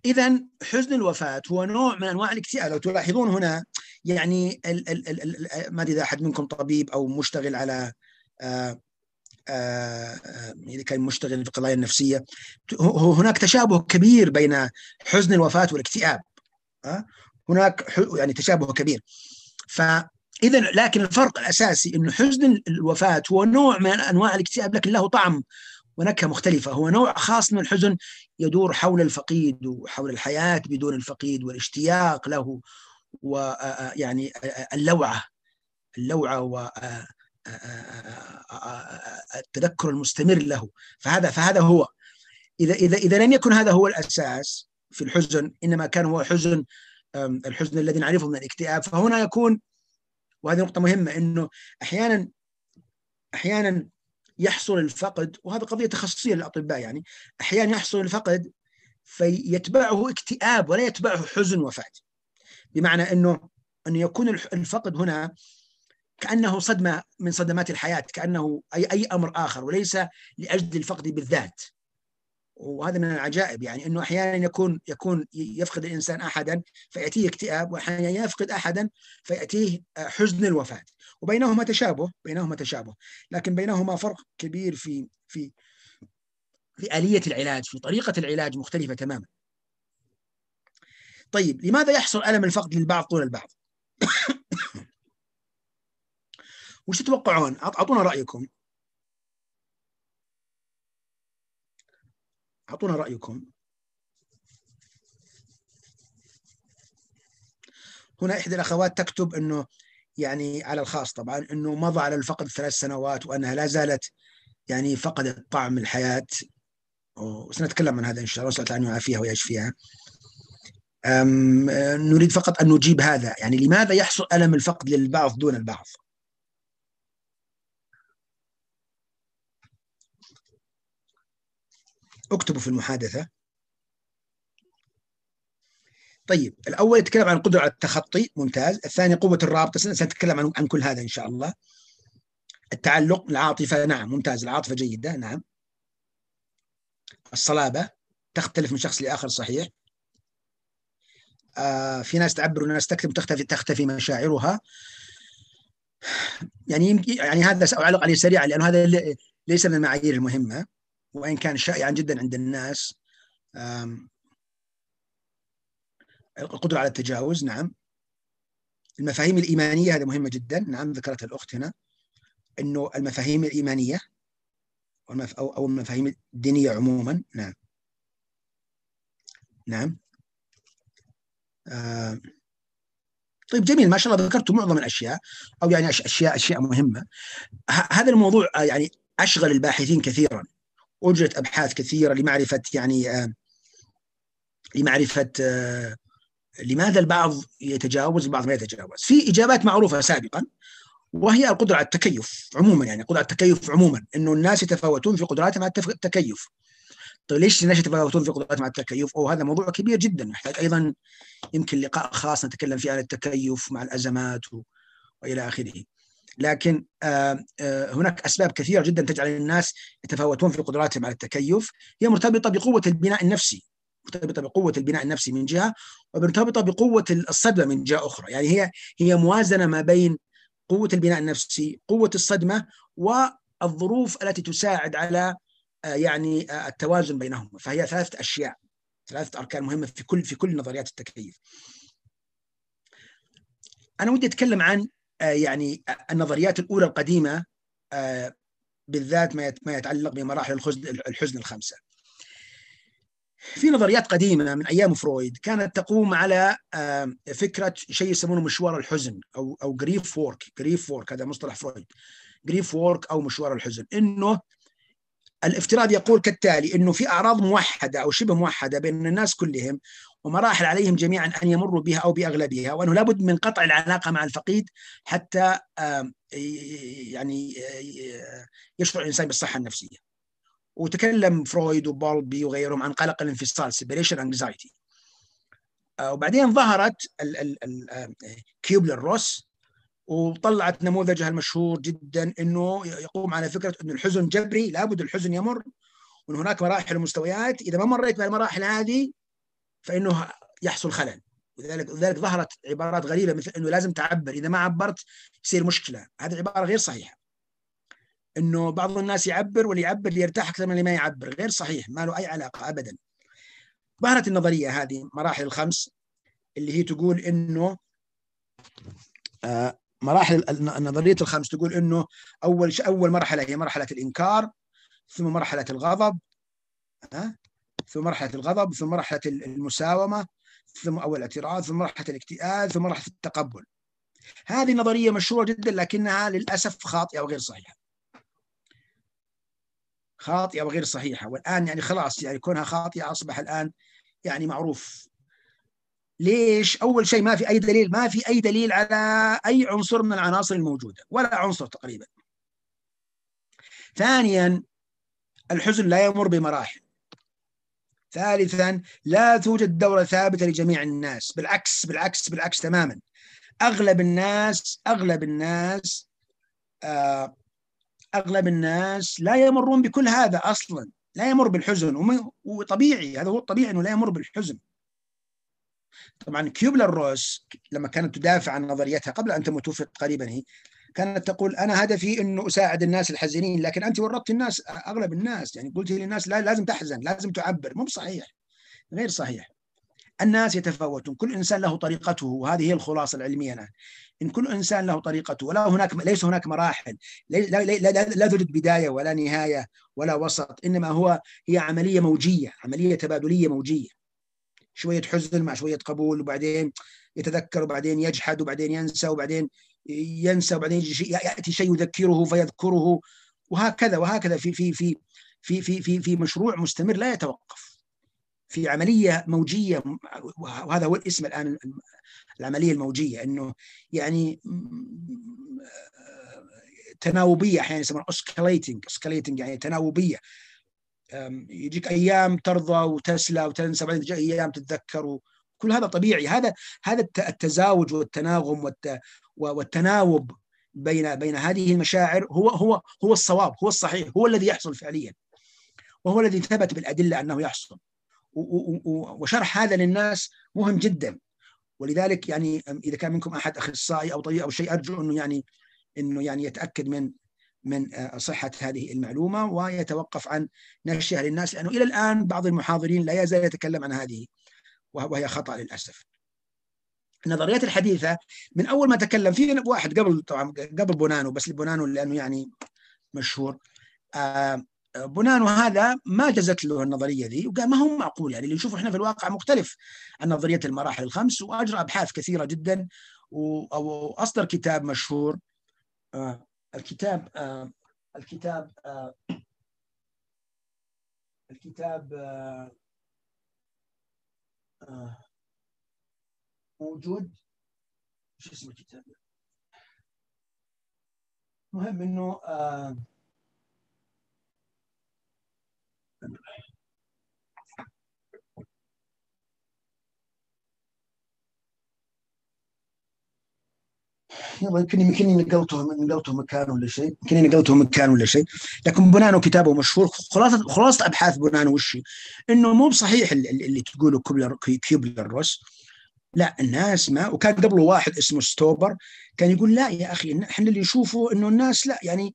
اذا حزن الوفاة هو نوع من أنواع الاكتئاب. لو تلاحظون هنا يعني ال ال ال ما أدري إذا أحد منكم طبيب أو مشتغل على آآ آآ اذا كان مشتغل في القضايا النفسية. هناك تشابه كبير بين حزن الوفاة والاكتئاب. هناك يعني تشابه كبير. فاذا لكن الفرق الأساسي إنه حزن الوفاة هو نوع من أنواع الاكتئاب لكن له طعم ونكهة مختلفة. هو نوع خاص من الحزن يدور حول الفقيد وحول الحياة بدون الفقيد والاشتياق له ويعني اللوعة. اللوعة التذكر المستمر له. فهذا فهذا هو. اذا اذا إذا لم يكن هذا هو الأساس في الحزن إنما كان هو حزن الحزن الذي نعرفه من الاكتئاب. فهنا يكون وهذه نقطة مهمة إنه أحيانا أحيانا يحصل الفقد وهذا قضية تخصصية للأطباء يعني. أحيانا يحصل الفقد فيتبعه اكتئاب ولا يتبعه حزن وفاه بمعنى انه انه يكون الفقد هنا كأنه صدمة من صدمات الحياة كأنه أي أي أمر آخر وليس لأجل الفقد بالذات. وهذا من العجائب يعني إنه أحيانا يكون يكون يفقد الإنسان احدا فيأتيه اكتئاب واحيانا يفقد احدا فيأتيه حزن الوفاة. وبينهما تشابه بينهما تشابه. لكن بينهما فرق كبير في في في آلية العلاج في طريقة العلاج مختلفة تماما. طيب لماذا يحصل ألم الفقد للبعض طول البعض؟ وش تتوقعون؟ أعطونا رأيكم. أعطونا رأيكم. هنا إحدى الأخوات تكتب أنه يعني على الخاص طبعا أنه مضى على الفقد ثلاث سنوات وأنها لا زالت يعني فقدت طعم الحياة. وسنتكلم عن هذا إن شاء الله. نسأل الله أن يعافيها ويشفيها نريد فقط أن نجيب هذا. يعني لماذا يحصل ألم الفقد للبعض دون البعض؟ اكتبوا في المحادثة. طيب الأول يتكلم عن القدرة على التخطي ممتاز. الثاني قوة الرابطة سنتكلم عن, عن كل هذا إن شاء الله. التعلق العاطفة نعم ممتاز. العاطفة جيدة نعم. الصلابة تختلف من شخص لآخر صحيح. آه في ناس تعبر وناس تكتب تختفي تختفي مشاعرها. يعني يعني هذا سأعلق عليه سريعا لأنه هذا ليس من المعايير المهمة. وإن كان شائعا جدا عند الناس القدرة على التجاوز نعم. المفاهيم الإيمانية هذا مهمة جدا نعم ذكرتها الأخت هنا أنه المفاهيم الإيمانية أو المفاهيم الدينية عموما نعم. نعم. آه طيب جميل ما شاء الله ذكرتوا معظم الأشياء أو يعني اشياء أشياء مهمة. هذا الموضوع آه، يعني أشغل الباحثين كثيرا. وجدت أبحاث كثيرة لمعرفة يعني آه لمعرفة آه لماذا البعض يتجاوز البعض ما يتجاوز في إجابات معروفة سابقا وهي القدرة على التكيف عموما يعني على التكيف عموما إنه الناس يتفاوتون في قدراتهم على التكيف طيب ليش الناس يتفاوتون في قدراتهم على التكيف؟ وهذا موضوع كبير جدا يحتاج أيضا يمكن لقاء خاص نتكلم فيه عن التكيف مع الأزمات و... وإلى آخره. لكن آه، هناك أسباب كثيرة جدا تجعل الناس يتفاوتون في قدراتهم على التكيف. هي مرتبطة بقوة البناء النفسي مرتبطة بقوة البناء النفسي من جهة ومرتبطة بقوة الصدمة من جهة أخرى. يعني هي هي موازنة ما بين قوة البناء النفسي قوة الصدمة والظروف التي تساعد على آه، يعني آه، التوازن بينهما فهي ثلاثة أشياء ثلاثة أركان مهمة في كل في كل نظريات التكيف. أنا ودي أتكلم عن يعني النظريات الأولى القديمة بالذات ما يتعلق بمراحل الحزن الخمسة. في نظريات قديمة من أيام فرويد كانت تقوم على فكرة شيء يسمونه مشوار الحزن أو أو grief work grief work هذا مصطلح فرويد. grief work أو مشوار الحزن. إنه الافتراض يقول كالتالي إنه في أعراض موحدة أو شبه موحدة بين الناس كلهم ومراحل عليهم جميعا أن يمروا بها أو بأغلبها وأنه لابد من قطع العلاقة مع الفقيد حتى يعني يشعر الإنسان بالصحة النفسية. وتكلم فرويد وبولبي وغيرهم عن قلق الانفصال separation anxiety. وبعدين ظهرت كيوبلر روس وطلعت نموذجها المشهور جدا إنه يقوم على فكرة إنه الحزن جبري لابد الحزن يمر وإن هناك مراحل ومستويات إذا ما مريت بالمراحل هذه فإنه يحصل خلل. ولذلك لذلك ظهرت عبارات غريبة مثل إنه لازم تعبر. إذا ما عبرت يصير مشكلة. هذه عبارة غير صحيحة. إنه بعض الناس يعبر واللي يعبر ليرتاح أكثر من اللي ما يعبر. غير صحيح. ما له أي علاقة ابدا. ظهرت النظرية هذه مراحل الخمس اللي هي تقول إنه آه مراحل النظريه الخمس تقول إنه أول أول مرحلة هي مرحلة الإنكار ثم مرحلة الغضب ها ثم مرحلة الغضب ثم مرحلة المساومة ثم أو الاعتراض ثم مرحلة الاكتئاب ثم مرحلة التقبل هذه نظرية مشهورة جدا لكنها للأسف خاطئة وغير صحيحة خاطئة وغير صحيحة والآن يعني خلاص يعني كونها خاطئة أصبح الآن يعني معروف ليش؟ أول شيء ما في أي دليل ما في أي دليل على أي عنصر من العناصر الموجودة ولا عنصر تقريبا. ثانيا الحزن لا يمر بمراحل. ثالثا لا توجد دورة ثابتة لجميع الناس، بالعكس بالعكس بالعكس تماما. أغلب الناس أغلب الناس آه أغلب الناس لا يمرون بكل هذا أصلا، لا يمر بالحزن وطبيعي هذا هو الطبيعي إنه لا يمر بالحزن. طبعا كيوبلر روس لما كانت تدافع عن نظريتها قبل أن تموت توفيت قريبا هي كانت تقول أنا هدفي إنه أساعد الناس الحزينين لكن أنت ورطت الناس أغلب الناس يعني قلت للناس لا لازم تحزن لازم تعبر مو صحيح غير صحيح. الناس يتفاوتون كل إنسان له طريقته وهذه هي الخلاصة العلمية الآن. إن كل إنسان له طريقته ولا هناك ليس هناك مراحل لا, لا, لا, لا توجد بداية ولا نهاية ولا وسط إنما هو هي عملية موجية عملية تبادلية موجية. شوية حزن مع شوية قبول وبعدين يتذكر وبعدين يجحد وبعدين ينسى وبعدين ينسى وبعدين يأتي شيء يذكره فيذكره وهكذا وهكذا في في في في في في, في مشروع مستمر لا يتوقف. في عملية موجية وهذا هو الاسم الآن العملية الموجية إنه يعني تناوبية أحيانا يسمونها oscillating oscillating يعني تناوبية. يجيك أيام ترضى وتسلى وتنسى بعدين تجي أيام تتذكر كل هذا طبيعي. هذا هذا التزاوج والتناغم والتناوب بين بين هذه المشاعر هو هو هو الصواب هو الصحيح هو الذي يحصل فعليا وهو الذي ثبت بالأدلة أنه يحصل. وشرح هذا للناس مهم جدا. ولذلك يعني إذا كان منكم أحد أخصائي أو طبيب أو شيء أرجو أنه يعني أنه يعني يتأكد من من صحة هذه المعلومة ويتوقف عن نشرها للناس لأنه إلى الآن بعض المحاضرين لا يزال يتكلم عن هذه. وهي خطأ للأسف. النظريات الحديثة من أول ما تكلم في واحد قبل طبعا قبل بونانو بس بونانو لأنه يعني مشهور. آه بونانو هذا ما جازت له النظرية ذي وقال ما هو معقول؟ يعني اللي نشوفه إحنا في الواقع مختلف عن نظرية المراحل الخمس وأجرى أبحاث كثيرة جدا واصدر كتاب مشهور. آه الكتاب آه الكتاب الكتاب آه موجود. شو اسم الكتاب؟ مهم إنه آه يمكن يمكن نقلته نقلته مكان ولا شيء. يمكن نقلته مكان ولا شيء. لكن بونانو كتابه مشهور. خلاصه خلاصة أبحاث بونانو وش؟ إنه مو بصحيح اللي, تقوله كوبلر كيوبلر روس. لا الناس ما وكان قبله واحد اسمه ستوبر كان يقول لا يا أخي إحنا اللي نشوفه إنه الناس لا يعني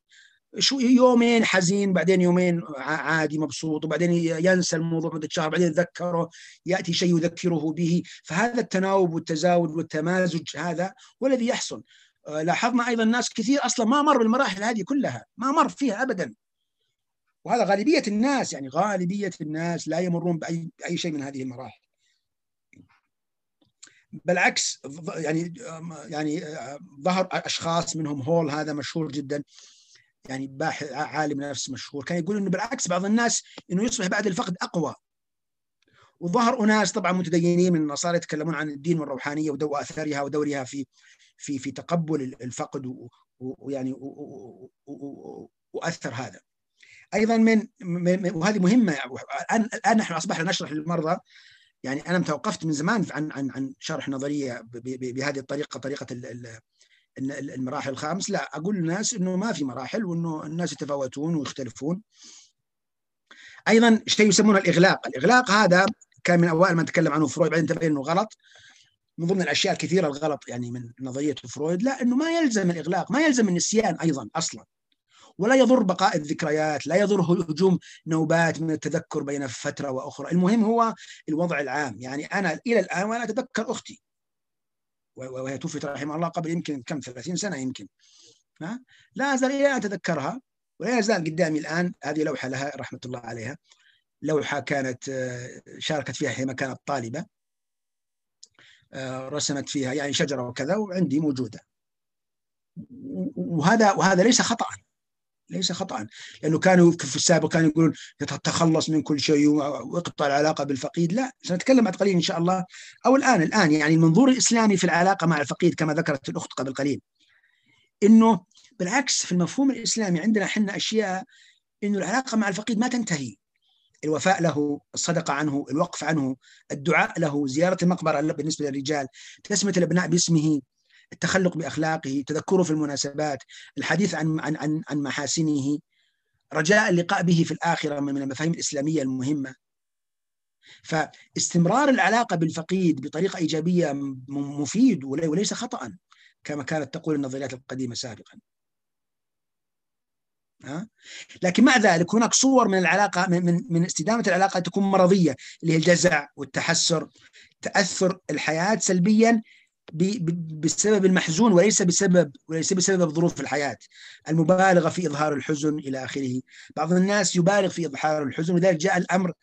شو يومين حزين بعدين يومين عادي مبسوط وبعدين ينسى الموضوع مدة شهر بعدين يتذكره يأتي شيء يذكره به. فهذا التناوب والتزاوج والتمازج هذا هو الذي يحصل. لاحظنا أيضا ناس كثير أصلا ما مر بالمراحل هذه كلها ما مر فيها أبدا. وهذا غالبية الناس يعني غالبية الناس لا يمرون بأي, بأي شيء من هذه المراحل. بالعكس يعني يعني ظهر أشخاص منهم هول هذا مشهور جدا يعني باحث عالم نفس مشهور. كان يقول إنه بالعكس بعض الناس إنه يصبح بعد الفقد أقوى. وظهر أناس طبعا متدينين من النصارى يتكلمون عن الدين والروحانية واثرها ودورها في في في تقبل الفقد ويعني وأثر هذا. أيضا من, من وهذه مهمة. الآن الآن نحن أصبحنا نشرح للمرضى يعني أنا توقفت من زمان عن عن عن شرح نظرية بهذه الطريقة طريقة المراحل الخامس لا أقول للناس إنه ما في مراحل وإنه الناس يتفاوتون ويختلفون. أيضا شيء يسمونه الإغلاق. الإغلاق هذا كان من أوائل ما نتكلم عنه فرويد بعدين تبين إنه غلط. من ضمن الأشياء الكثيرة الغلط يعني من نظرية فرويد لا إنه ما يلزم الإغلاق ما يلزم النسيان أيضا أصلا. ولا يضر بقاء الذكريات لا يضر هجوم نوبات من التذكر بين فترة وأخرى. المهم هو الوضع العام. يعني أنا إلى الآن وأنا أتذكر أختي. وهي توفيت رحمها الله قبل يمكن كم 30 سنة يمكن. ها؟ لا ازال إلى اتذكرها ولا يزال قدامي الآن هذه لوحة لها رحمة الله عليها. لوحة كانت شاركت فيها حينما كانت طالبة. رسمت فيها يعني شجرة وكذا وعندي موجودة. وهذا وهذا ليس خطأ. ليس خطأ. لأنه كانوا في السابق كانوا يقولون تتخلص من كل شيء واقطع العلاقة بالفقيد. لا سنتكلم بعد قليل إن شاء الله. أو الآن الآن يعني المنظور الإسلامي في العلاقة مع الفقيد كما ذكرت الأخت قبل قليل إنه بالعكس في المفهوم الإسلامي عندنا حنا أشياء إنه العلاقة مع الفقيد ما تنتهي. الوفاء له الصدقة عنه الوقف عنه الدعاء له زيارة المقبرة بالنسبة للرجال تسمية الأبناء باسمه. التخلق بأخلاقه، تذكره في المناسبات، الحديث عن عن عن, عن محاسنه، رجاء اللقاء به في الآخرة من المفاهيم الإسلامية المهمة. فاستمرار العلاقة بالفقيد بطريقة إيجابية مفيد وليس خطأ كما كانت تقول النظريات القديمة سابقا. ها؟ لكن مع ذلك هناك صور من العلاقة من من استدامة العلاقة تكون مرضية اللي هي الجزع والتحسر تأثر الحياة سلبيا بسبب المحزون وليس بسبب وليس بسبب ظروف الحياة المبالغه في إظهار الحزن إلى آخره. بعض الناس يبالغ في إظهار الحزن ولذلك جاء الأمر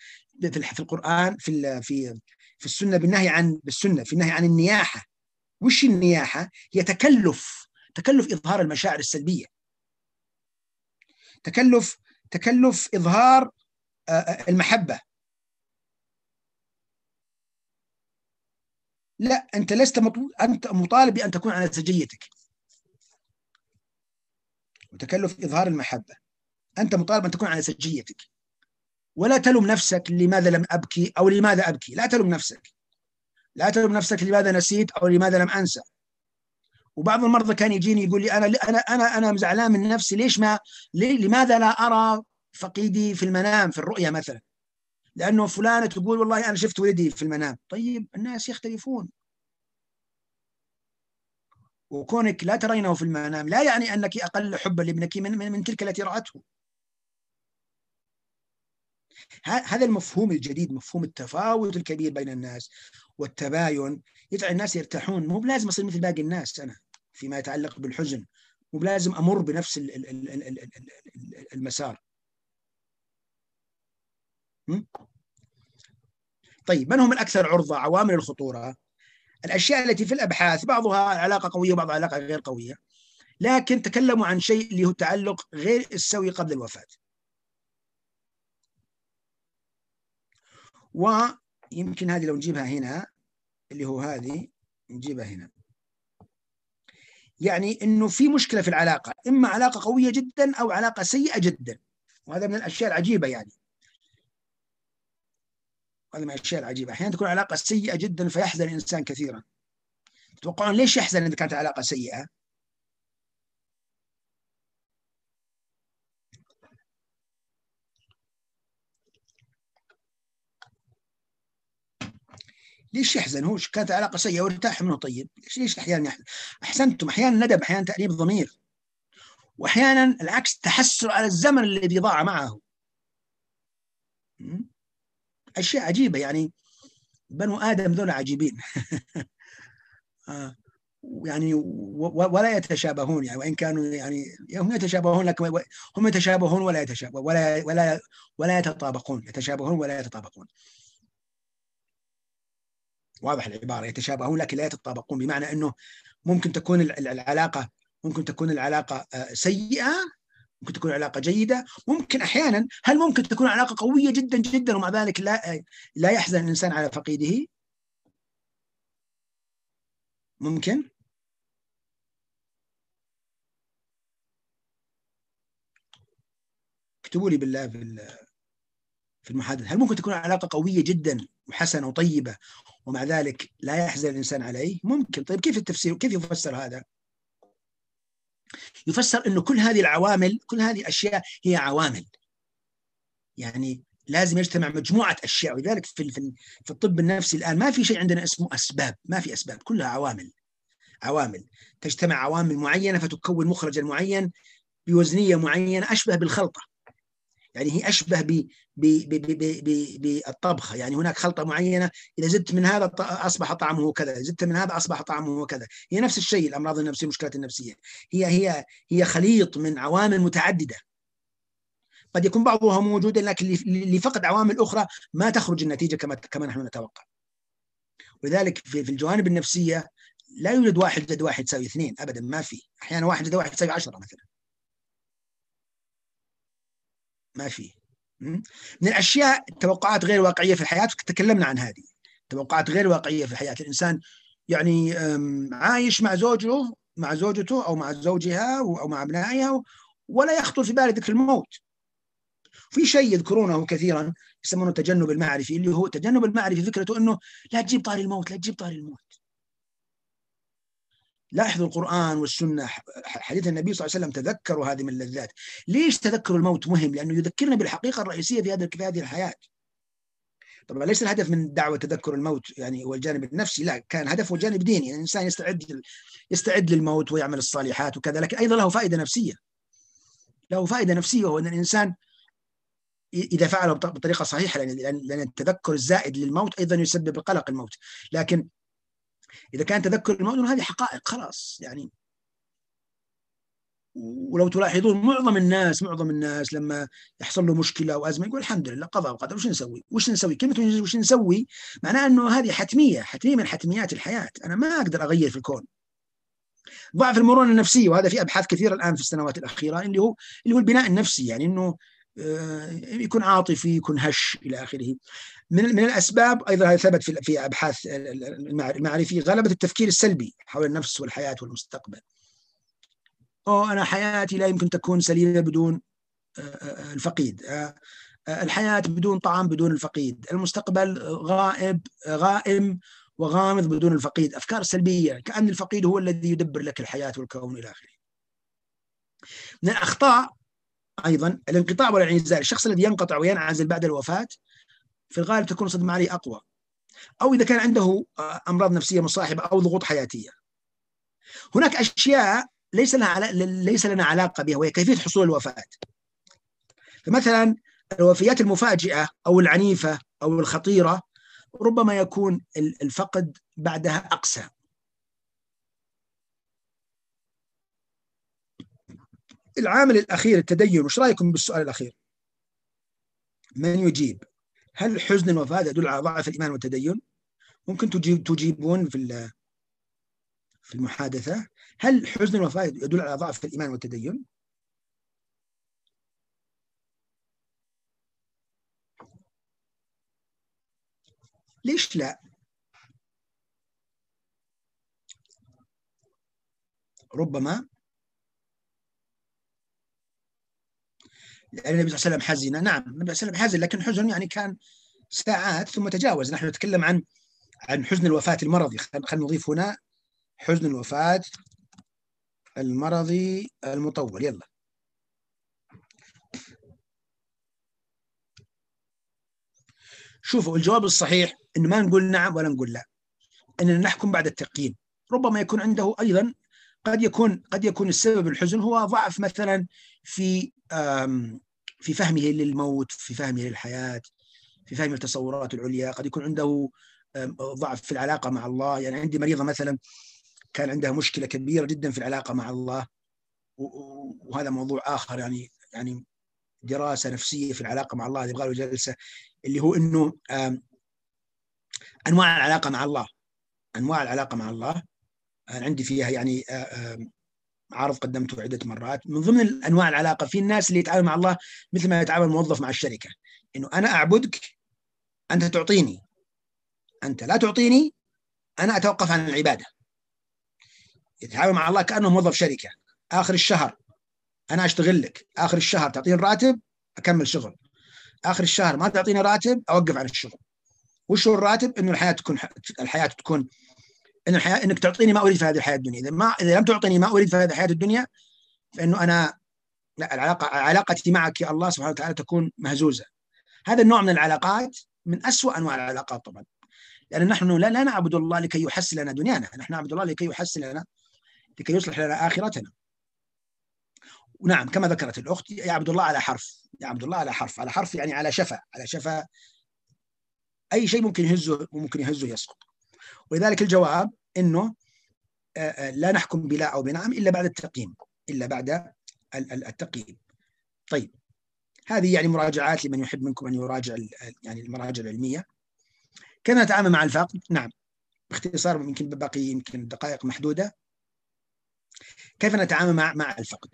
في القرآن في في في السنة بالنهي عن بالسنة في النهي عن النياحة. وش النياحة؟ هي تكلف تكلف إظهار المشاعر السلبية. تكلف تكلف إظهار المحبة. لا أنت لست مطلوب أنت مطالب بان تكون على سجيتك. وتكلف إظهار المحبة. أنت مطالب أن تكون على سجيتك. ولا تلوم نفسك لماذا لم أبكي أو لماذا أبكي. لا تلوم نفسك. لا تلوم نفسك لماذا نسيت أو لماذا لم أنسى. وبعض المرضى كان يجيني يقول لي أنا أنا أنا أنا زعلان من نفسي. ليش ما لماذا لا أرى فقيدي في المنام في الرؤيا مثلا؟ لأنه فلانة تقول والله أنا شفت ولدي في المنام. طيب الناس يختلفون. وكونك لا ترينه في المنام لا يعني أنك أقل حبا لابنك من, من, من تلك التي رأته. هذا المفهوم الجديد مفهوم التفاوت الكبير بين الناس والتباين. يجعل الناس يرتاحون. مو بلازم أصير مثل باقي الناس أنا فيما يتعلق بالحزن. مو بلازم أمر بنفس المسار. طيب من هم الأكثر عرضة عوامل الخطورة؟ الأشياء التي في الأبحاث بعضها علاقة قوية وبعضها علاقة غير قوية لكن تكلموا عن شيء اللي هو تعلق غير السوي قبل الوفاة. ويمكن هذه لو نجيبها هنا اللي هو هذه نجيبها هنا. يعني إنه في مشكلة في العلاقة إما علاقة قوية جدا أو علاقة سيئة جدا. وهذا من الأشياء العجيبة يعني. هذا من الأشياء العجيبة. أحيانا تكون علاقة سيئة جدا فيحزن الإنسان كثيرا. تتوقعون ليش يحزن إذا كانت علاقة سيئة؟ ليش يحزن؟ هو كانت علاقة سيئة وارتاح منه طيب. ليش ليش أحيانا يحزن؟ أحسنتم أحيانا ندم أحيانا تأنيب ضمير. واحيانا العكس تحسر على الزمن الذي ضاع معه. أشياء عجيبة يعني. بنو آدم ذولا عجيبين. آه، يعني ولا يتشابهون يعني. وإن كانوا يعني هم يتشابهون لكن هم يتشابهون ولا يتشابهون ولا ولا ولا يتطابقون. يتشابهون ولا يتطابقون. واضح العبارة. يتشابهون لكن لا يتطابقون. بمعنى إنه ممكن تكون العلاقة ممكن تكون العلاقة آه، سيئة ممكن تكون علاقة جيدة. ممكن أحيانا هل ممكن تكون علاقة قوية جدا جدا ومع ذلك لا لا يحزن الإنسان على فقيده؟ ممكن. اكتبوا لي بالله في في المحادثة. هل ممكن تكون علاقة قوية جدا وحسنة وطيبة ومع ذلك لا يحزن الإنسان عليه؟ ممكن. طيب كيف التفسير؟ كيف يفسر هذا؟ يفسر إنه كل هذه العوامل كل هذه الاشياء هي عوامل. يعني لازم يجتمع مجموعة أشياء. ولذلك في في الطب النفسي الآن ما في شيء عندنا اسمه أسباب. ما في أسباب كلها عوامل. عوامل. تجتمع عوامل معينة فتكون مخرجا معين بوزنية معينة أشبه بالخلطة. يعني هي أشبه بالطبخه يعني هناك خلطة معينة إذا زدت من هذا أصبح طعمه كذا زدت من هذا أصبح طعمه كذا. هي نفس الشيء الأمراض النفسية المشكلات النفسية. هي هي هي خليط من عوامل متعددة. قد يكون بعضها موجودا لكن لفقد عوامل أخرى ما تخرج النتيجة كما كما نحن نتوقع. ولذلك في الجوانب النفسية لا يوجد واحد زائد واحد يساوي اثنين ابدا ما في. أحيانا واحد زائد واحد يساوي عشرة مثلا. ما في من الأشياء التوقعات غير واقعية في الحياة تكلمنا عن هذه. توقعات غير واقعية في الحياة. الإنسان يعني عايش مع زوجه مع زوجته أو مع زوجها أو مع أبنائها ولا يخطر في باله ذكر الموت. في شيء يذكرونه كثيرا يسمونه التجنب المعرفي اللي هو التجنب المعرفي فكرته إنه لا تجيب طاري الموت لا تجيب طاري الموت. لاحظوا القرآن والسنة حديث النبي صلى الله عليه وسلم تذكروا هذه من اللذات. ليش تذكروا الموت مهم؟ لأنه يذكرنا بالحقيقة الرئيسية في هذه الحياة. طبعا ليس الهدف من دعوة تذكر الموت يعني هو الجانب النفسي لا كان هدفه جانب ديني. يعني الإنسان يستعد يستعد للموت ويعمل الصالحات وكذا لكن أيضا له فائدة نفسية. له فائدة نفسية وهو أن الإنسان إذا فعله بطريقة صحيحة لأن التذكر الزائد للموت أيضا يسبب قلق الموت. لكن إذا كان تذكر الموت هذه حقائق خلاص يعني. ولو تلاحظون معظم الناس معظم الناس لما يحصل له مشكلة أو أزمة يقول الحمد لله قضاء وقدر وش نسوي؟ وش نسوي؟ كلمة وش نسوي؟ معناه إنه هذه حتمية حتمية من حتميات الحياة. أنا ما أقدر أغير في الكون. ضعف المرونة النفسية وهذا في أبحاث كثيرة الآن في السنوات الأخيرة اللي هو اللي هو البناء النفسي يعني إنه يكون عاطفي يكون هش إلى آخره من من الأسباب أيضا ثبت في في أبحاث المعرفي غلبة التفكير السلبي حول النفس والحياة والمستقبل. أو أنا حياتي لا يمكن تكون سليمة بدون آه، آه، الفقيد. آه، الحياة بدون طعام بدون الفقيد، المستقبل غائب غائم وغامض بدون الفقيد، أفكار سلبية كأن الفقيد هو الذي يدبر لك الحياة والكون إلى آخره. من الأخطاء أيضا الانقطاع والانعزال، الشخص الذي ينقطع وينعزل بعد الوفاة في الغالب تكون الصدمة عليه أقوى. أو إذا كان عنده آه، أمراض نفسية مصاحبة أو ضغوط حياتية. هناك أشياء ليس لنا ليس لنا علاقة بها وهي كيفية حصول الوفاة. فمثلا الوفيات المفاجئة أو العنيفة أو الخطيرة ربما يكون الفقد بعدها أقسى. العامل الأخير التدين. وش رأيكم بالسؤال الأخير؟ من يجيب؟ هل حزن الوفاة يدل على ضعف الإيمان والتدين؟ ممكن تجيب تجيبون في في المحادثة. هل حزن الوفاة يدل على ضعف الإيمان والتدين؟ ليش لا؟ ربما النبي صلى الله عليه وسلم حزن. نعم النبي صلى الله عليه وسلم حزن لكن حزن يعني كان ساعات ثم تجاوز. نحن نتكلم عن عن حزن الوفاة المرضي. خلينا نضيف هنا حزن الوفاة المرضي المطول. يلا. شوفوا الجواب الصحيح انه ما نقول نعم ولا نقول لا. إننا نحكم بعد التقييم. ربما يكون عنده أيضا قد يكون قد يكون السبب الحزن هو ضعف مثلا في في فهمه للموت في فهمه للحياة في فهم التصورات العليا. قد يكون عنده ضعف في العلاقة مع الله. يعني عندي مريضة مثلا كان عندها مشكلة كبيرة جدا في العلاقة مع الله. وهذا موضوع آخر يعني يعني دراسة نفسية في العلاقة مع الله يبغى له جلسة اللي هو إنه أنواع العلاقة مع الله. أنواع العلاقة مع الله. أنا عندي فيها يعني عرض قدمته عدة مرات. من ضمن أنواع العلاقة في الناس اللي يتعامل مع الله مثل ما يتعامل الموظف مع الشركة. إنه أنا أعبدك أنت تعطيني. أنت لا تعطيني أنا أتوقف عن العبادة. يتعامل مع الله كأنه موظف شركة. آخر الشهر أنا أشتغل لك. آخر الشهر تعطيني الراتب أكمل شغل. آخر الشهر ما تعطيني راتب أوقف عن الشغل. وش الراتب؟ إنه الحياة تكون الحياة تكون إن الحياة إنك تعطيني ما أريد في هذه الحياة الدنيا. إذا ما إذا لم تعطيني ما أريد في هذه الحياة الدنيا فإنه أنا لا العلاقه علاقتي معك يا الله سبحانه وتعالى تكون مهزوزة. هذا النوع من العلاقات من أسوأ أنواع العلاقات طبعا. لأن نحن لا, لا نعبد الله لكي يحسن لنا دنيانا. نحن نعبد الله لكي يحسن لنا لكي يصلح لنا آخرتنا. ونعم كما ذكرت الأخت يعبد الله على حرف. يعبد الله على حرف. على حرف يعني على شفا. على شفا أي شيء ممكن يهزه ممكن يهزه يسقط. ولذلك الجواب إنه لا نحكم بلا أو بنعم إلا بعد التقييم إلا بعد التقييم. طيب. هذه يعني مراجعات لمن يحب منكم أن يراجع يعني المراجع العلمية. كيف نتعامل مع الفقد؟ نعم. باختصار يمكن باقي يمكن دقائق محدودة. كيف نتعامل مع مع الفقد؟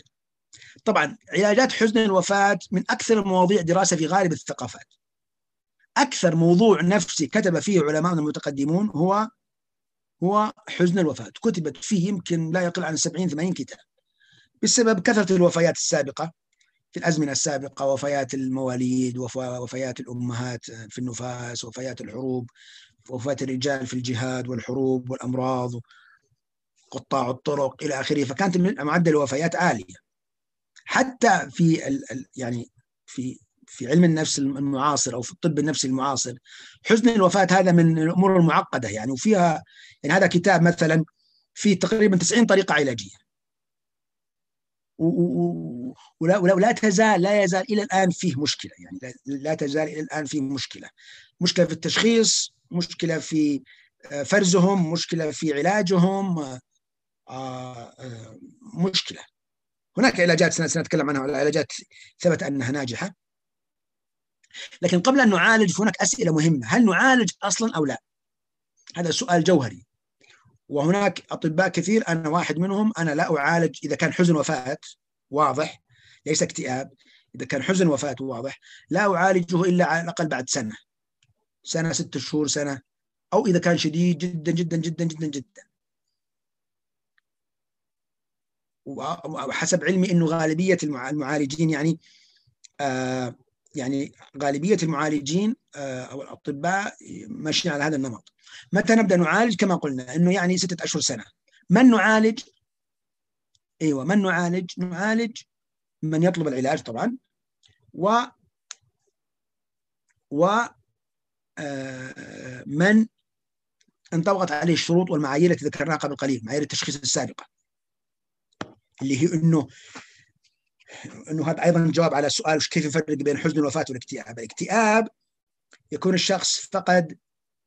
طبعا علاجات حزن الوفاة من أكثر المواضيع دراسة في غالب الثقافات. أكثر موضوع نفسي كتب فيه علماء المتقدمون هو هو حزن الوفاة. كتبت فيه يمكن لا يقل عن 70 80 كتاب. بسبب كثرة الوفيات السابقة في الأزمنة السابقة وفيات المواليد وفيات الأمهات في النفاس وفيات الحروب وفيات الرجال في الجهاد والحروب والأمراض قطاع الطرق إلى آخره. فكانت معدل الوفيات عالية. حتى في ال يعني في في علم النفس المعاصر أو في الطب النفسي المعاصر. حزن الوفاة هذا من الأمور المعقدة يعني وفيها يعني هذا كتاب مثلا فيه تقريبا 90 طريقة علاجية. ولا, ولا, ولا تزال لا يزال إلى الآن فيه مشكلة يعني لا تزال إلى الآن فيه مشكلة. مشكلة في التشخيص مشكلة في فرزهم مشكلة في علاجهم مشكلة. هناك علاجات سنتكلم عنها علاجات ثبت أنها ناجحة. لكن قبل أن نعالج هناك أسئلة مهمة هل نعالج أصلا أو لا؟ هذا سؤال جوهري. وهناك أطباء كثير أنا واحد منهم أنا لا أعالج إذا كان حزن وفاة واضح. ليس اكتئاب. إذا كان حزن وفاة واضح. لا أعالجه إلا على الأقل بعد سنة. سنة ست شهور سنة. أو إذا كان شديد جدا جدا جدا جدا جدا. وحسب علمي إنه غالبية المعالجين يعني آه يعني غالبية المعالجين آه أو الأطباء ماشيين على هذا النمط. متى نبدأ نعالج؟ كما قلنا إنه يعني ستة أشهر سنة. من نعالج؟ أيوه من نعالج؟ نعالج من يطلب العلاج طبعا و و آه من انطبقت عليه الشروط والمعايير التي ذكرناها قبل قليل معايير التشخيص السابقة اللي هي إنه إنه هذا أيضا الجواب على سؤال كيف نفرق بين حزن الوفاة والاكتئاب؟ الاكتئاب يكون الشخص فقد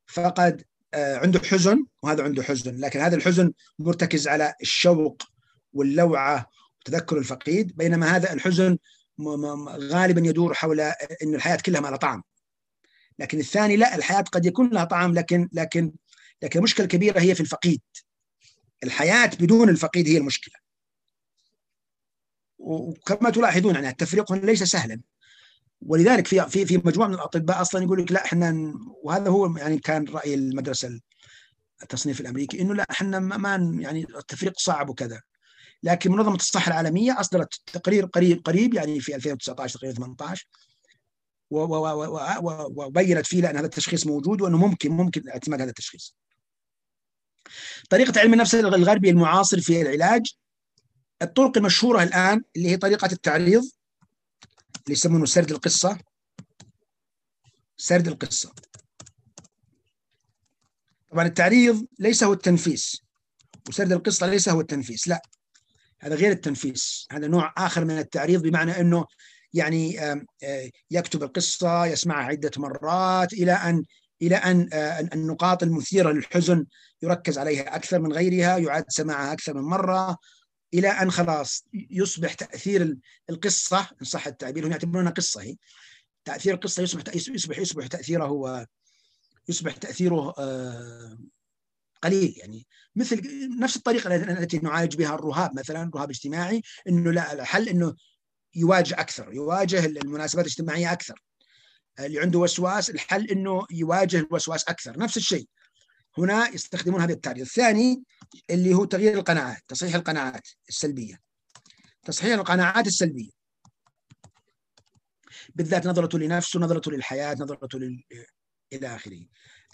فقد آه، عنده حزن وهذا عنده حزن لكن هذا الحزن مرتكز على الشوق واللوعة وتذكر الفقيد بينما هذا الحزن غالبا يدور حول إن الحياة كلها ما لها طعم. لكن الثاني لا الحياة قد يكون لها طعم لكن لكن لكن المشكلة الكبيره هي في الفقيد. الحياة بدون الفقيد هي المشكلة. وكما تلاحظون يعني التفريق ليس سهلا ولذلك في في في مجموعة من الأطباء أصلا يقول لك لا إحنا وهذا هو يعني كان رأي المدرسة التصنيف الأمريكي إنه لا إحنا ما يعني التفريق صعب وكذا لكن منظمة الصحه العالمية أصدرت تقرير قريب قريب يعني في 2019 تقريبا 18 وبينت فيه لأن هذا التشخيص موجود وأنه ممكن ممكن اعتماد هذا التشخيص. طريقة علم النفس الغربي المعاصر في العلاج الطرق المشهوره الآن اللي هي طريقة التعريض اللي يسمونه سرد القصة. سرد القصة. طبعا التعريض ليس هو التنفيس وسرد القصة ليس هو التنفيس لا. هذا غير التنفيس. هذا نوع آخر من التعريض بمعنى أنه يعني يكتب القصة يسمعها عدة مرات إلى أن إلى ان النقاط المثيرة للحزن يركز عليها أكثر من غيرها يعاد سماعها أكثر من مرة. إلى أن خلاص يصبح تأثير القصة إن صح التعبير هم يعتبرونها قصة هي. تأثير القصة يصبح يصبح يصبح تأثيره يصبح تأثيره قليل. يعني مثل نفس الطريقة التي نعالج بها الرهاب مثلا رهاب اجتماعي إنه لا الحل إنه يواجه أكثر يواجه المناسبات الاجتماعية أكثر. اللي عنده وسواس الحل إنه يواجه الوسواس أكثر. نفس الشيء. هنا يستخدمون هذا التعريض الثاني اللي هو تغيير القناعات تصحيح القناعات السلبية. تصحيح القناعات السلبية. بالذات نظرته لنفسه نظرته للحياة نظرته لل... إلى آخره.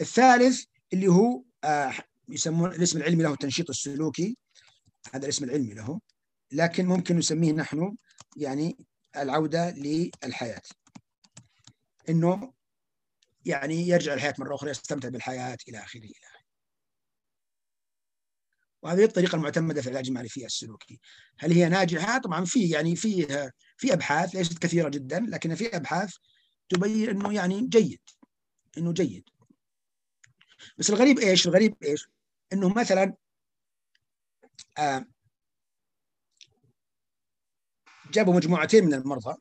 الثالث اللي هو آه يسمون الاسم العلمي له التنشيط السلوكي. هذا الاسم العلمي له. لكن ممكن نسميه نحن يعني العودة للحياة. إنه يعني يرجع الحياة مرة أخرى يستمتع بالحياة إلى اخره إلى آخره. وهذه الطريقة المعتمدة في العلاج المعرفي السلوكي. هل هي ناجحة؟ طبعا في يعني في في أبحاث ليست كثيرة جدا لكن في أبحاث تبين إنه يعني جيد إنه جيد. بس الغريب إيش؟ الغريب إيش؟ إنه مثلا آه جابوا مجموعتين من المرضى.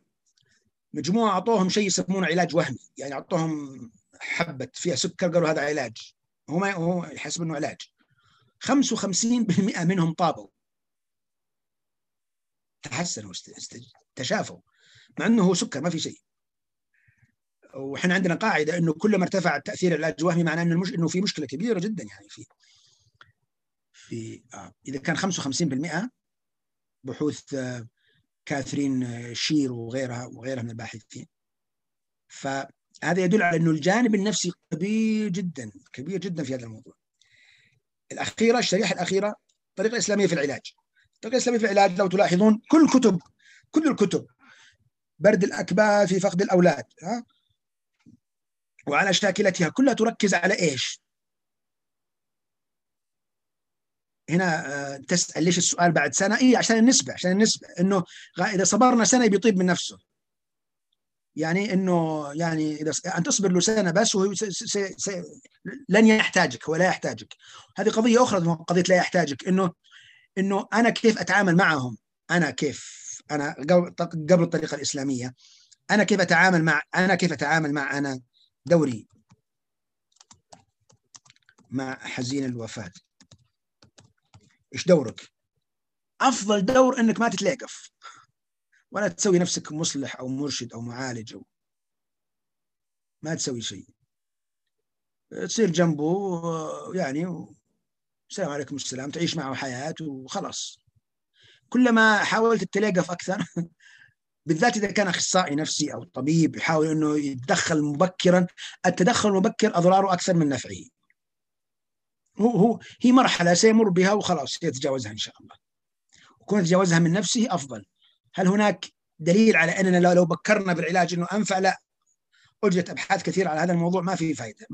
مجموعة أعطوهم شيء يسمونه علاج وهمي. يعني أعطوهم حبة فيها سكر قالوا هذا علاج. هو ما هو يحسب إنه علاج. 55% منهم طابوا تحسنوا تشافوا مع إنه هو سكر ما في شيء وإحنا عندنا قاعدة إنه كلما ارتفع تأثير العلاج الوهمي معناه انه. إنه في مشكلة كبيرة جدا يعني في في آه. إذا كان 55% بحوث آه كاثرين شير وغيرها وغيرها من الباحثين فهذا يدل على إنه الجانب النفسي كبير جدا كبير جدا في هذا الموضوع الأخيرة الشريحة الأخيرة الطريقة الاسلاميه في العلاج الطريقة الاسلاميه في العلاج لو تلاحظون كل كتب كل الكتب برد الاكباد في فقد الأولاد ها وعلى شاكلتها كلها تركز على إيش؟ هنا آه، تسأل ليش السؤال بعد سنة؟ اي عشان النسبة عشان النسبة إنه إذا صبرنا سنة بيطيب من نفسه. يعني إنه يعني إذا أن تصبر له سنه بس وهو لن يحتاجك ولا يحتاجك. هذه قضية أخرى قضية لا يحتاجك إنه إنه أنا كيف أتعامل معهم؟ أنا كيف أنا قبل الطريقة الإسلامية أنا كيف أتعامل مع أنا كيف أتعامل مع أنا دوري مع حزين الوفاة إيش دورك؟ أفضل دور إنك ما تتلاقف ولا تسوي نفسك مصلح أو مرشد أو معالج أو ما تسوي شيء. تصير جنبه يعني السلام عليكم السلام تعيش معه حياة وخلاص. كلما حاولت التلاقف أكثر بالذات إذا كان أخصائي نفسي أو طبيب يحاول إنه يتدخل مبكرا التدخل المبكر أضراره أكثر من نفعه. هو هو هي مرحلة سيمر بها وخلاص يتجاوزها إن شاء الله. وكون يتجاوزها من نفسه أفضل. هل هناك دليل على أننا لو بكرنا بالعلاج إنه أنفع؟ لا. اجرت أبحاث كثيرة على هذا الموضوع ما في فائده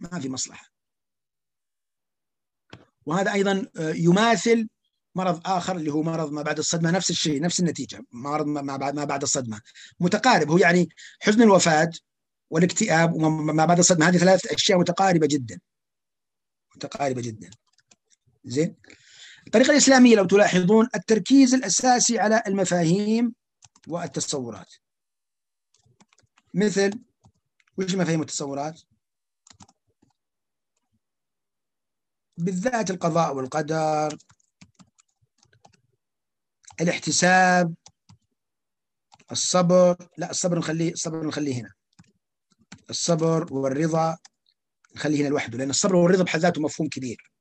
ما في مصلحة. وهذا أيضا يماثل مرض آخر اللي هو مرض ما بعد الصدمة نفس الشيء نفس النتيجة مرض ما بعد ما بعد الصدمة. متقارب هو يعني حزن الوفاة والاكتئاب وما بعد الصدمة هذه ثلاث أشياء متقاربة جدا. متقاربة جدا. زين؟ الطريقة الإسلامية لو تلاحظون التركيز الأساسي على المفاهيم والتصورات. مثل وش مفاهيم التصورات؟ بالذات القضاء والقدر الاحتساب الصبر. لا الصبر نخليه الصبر نخليه هنا. الصبر والرضا نخليه هنا لوحده لأن الصبر والرضا بحد ذاته مفهوم كبير.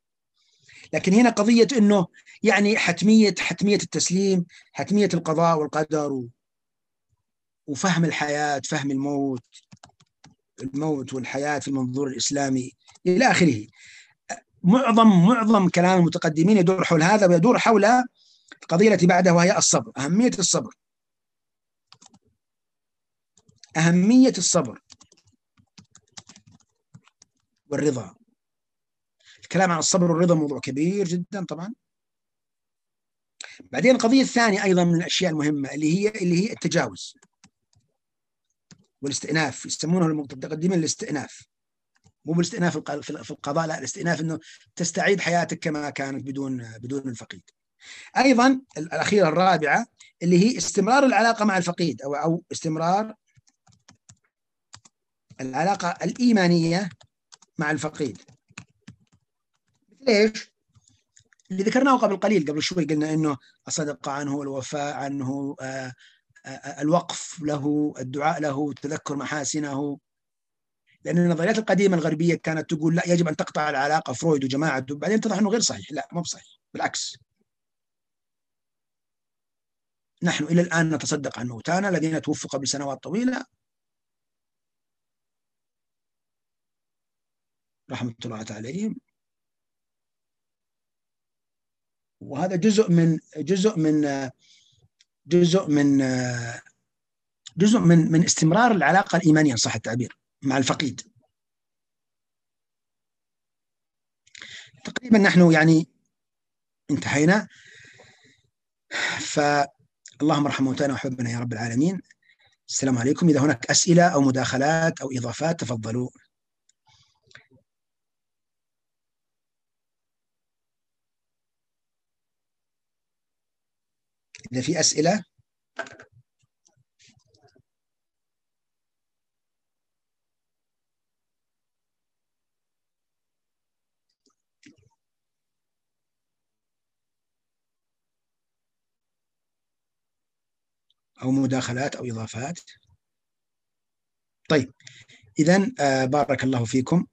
لكن هنا قضية إنه يعني حتميه حتمية التسليم حتمية القضاء والقدر وفهم الحياة فهم الموت الموت والحياة في المنظور الإسلامي إلى آخره. معظم معظم كلام المتقدمين يدور حول هذا ويدور حول القضية التي بعدها وهي الصبر أهمية الصبر. أهمية الصبر والرضا. الكلام عن الصبر والرضا موضوع كبير جدا طبعا بعدين القضية الثانية أيضا من الأشياء المهمة اللي هي اللي هي التجاوز والاستئناف يسمونه المتقدمين الاستئناف مو بالاستئناف في القضاء لا الاستئناف إنه تستعيد حياتك كما كانت بدون بدون الفقيد. أيضا الأخيرة الرابعة اللي هي استمرار العلاقة مع الفقيد أو أو استمرار العلاقة الإيمانية مع الفقيد. ليش؟ اللي ذكرناه قبل قليل قبل شوي قلنا إنه الصدقة عنه الوفاء عنه آه، آه، الوقف له الدعاء له تذكر محاسنه. لأن النظريات القديمة الغربية كانت تقول لا يجب أن تقطع العلاقة فرويد وجماعته بعدين اتضح إنه غير صحيح. لا مو بصحيح بالعكس. نحن إلى الآن نتصدق عن موتانا الذين توفوا قبل سنوات طويلة. رحمة الله عليهم. وهذا جزء من جزء من جزء من جزء من من استمرار العلاقة الإيمانية صح التعبير مع الفقيد. تقريبا نحن يعني انتهينا. فاللهم ارحم موتانا وحبنا يا رب العالمين. السلام عليكم. إذا هناك أسئلة أو مداخلات أو إضافات تفضلوا. إذا في أسئلة؟ أو مداخلات أو إضافات. طيب إذا آه بارك الله فيكم.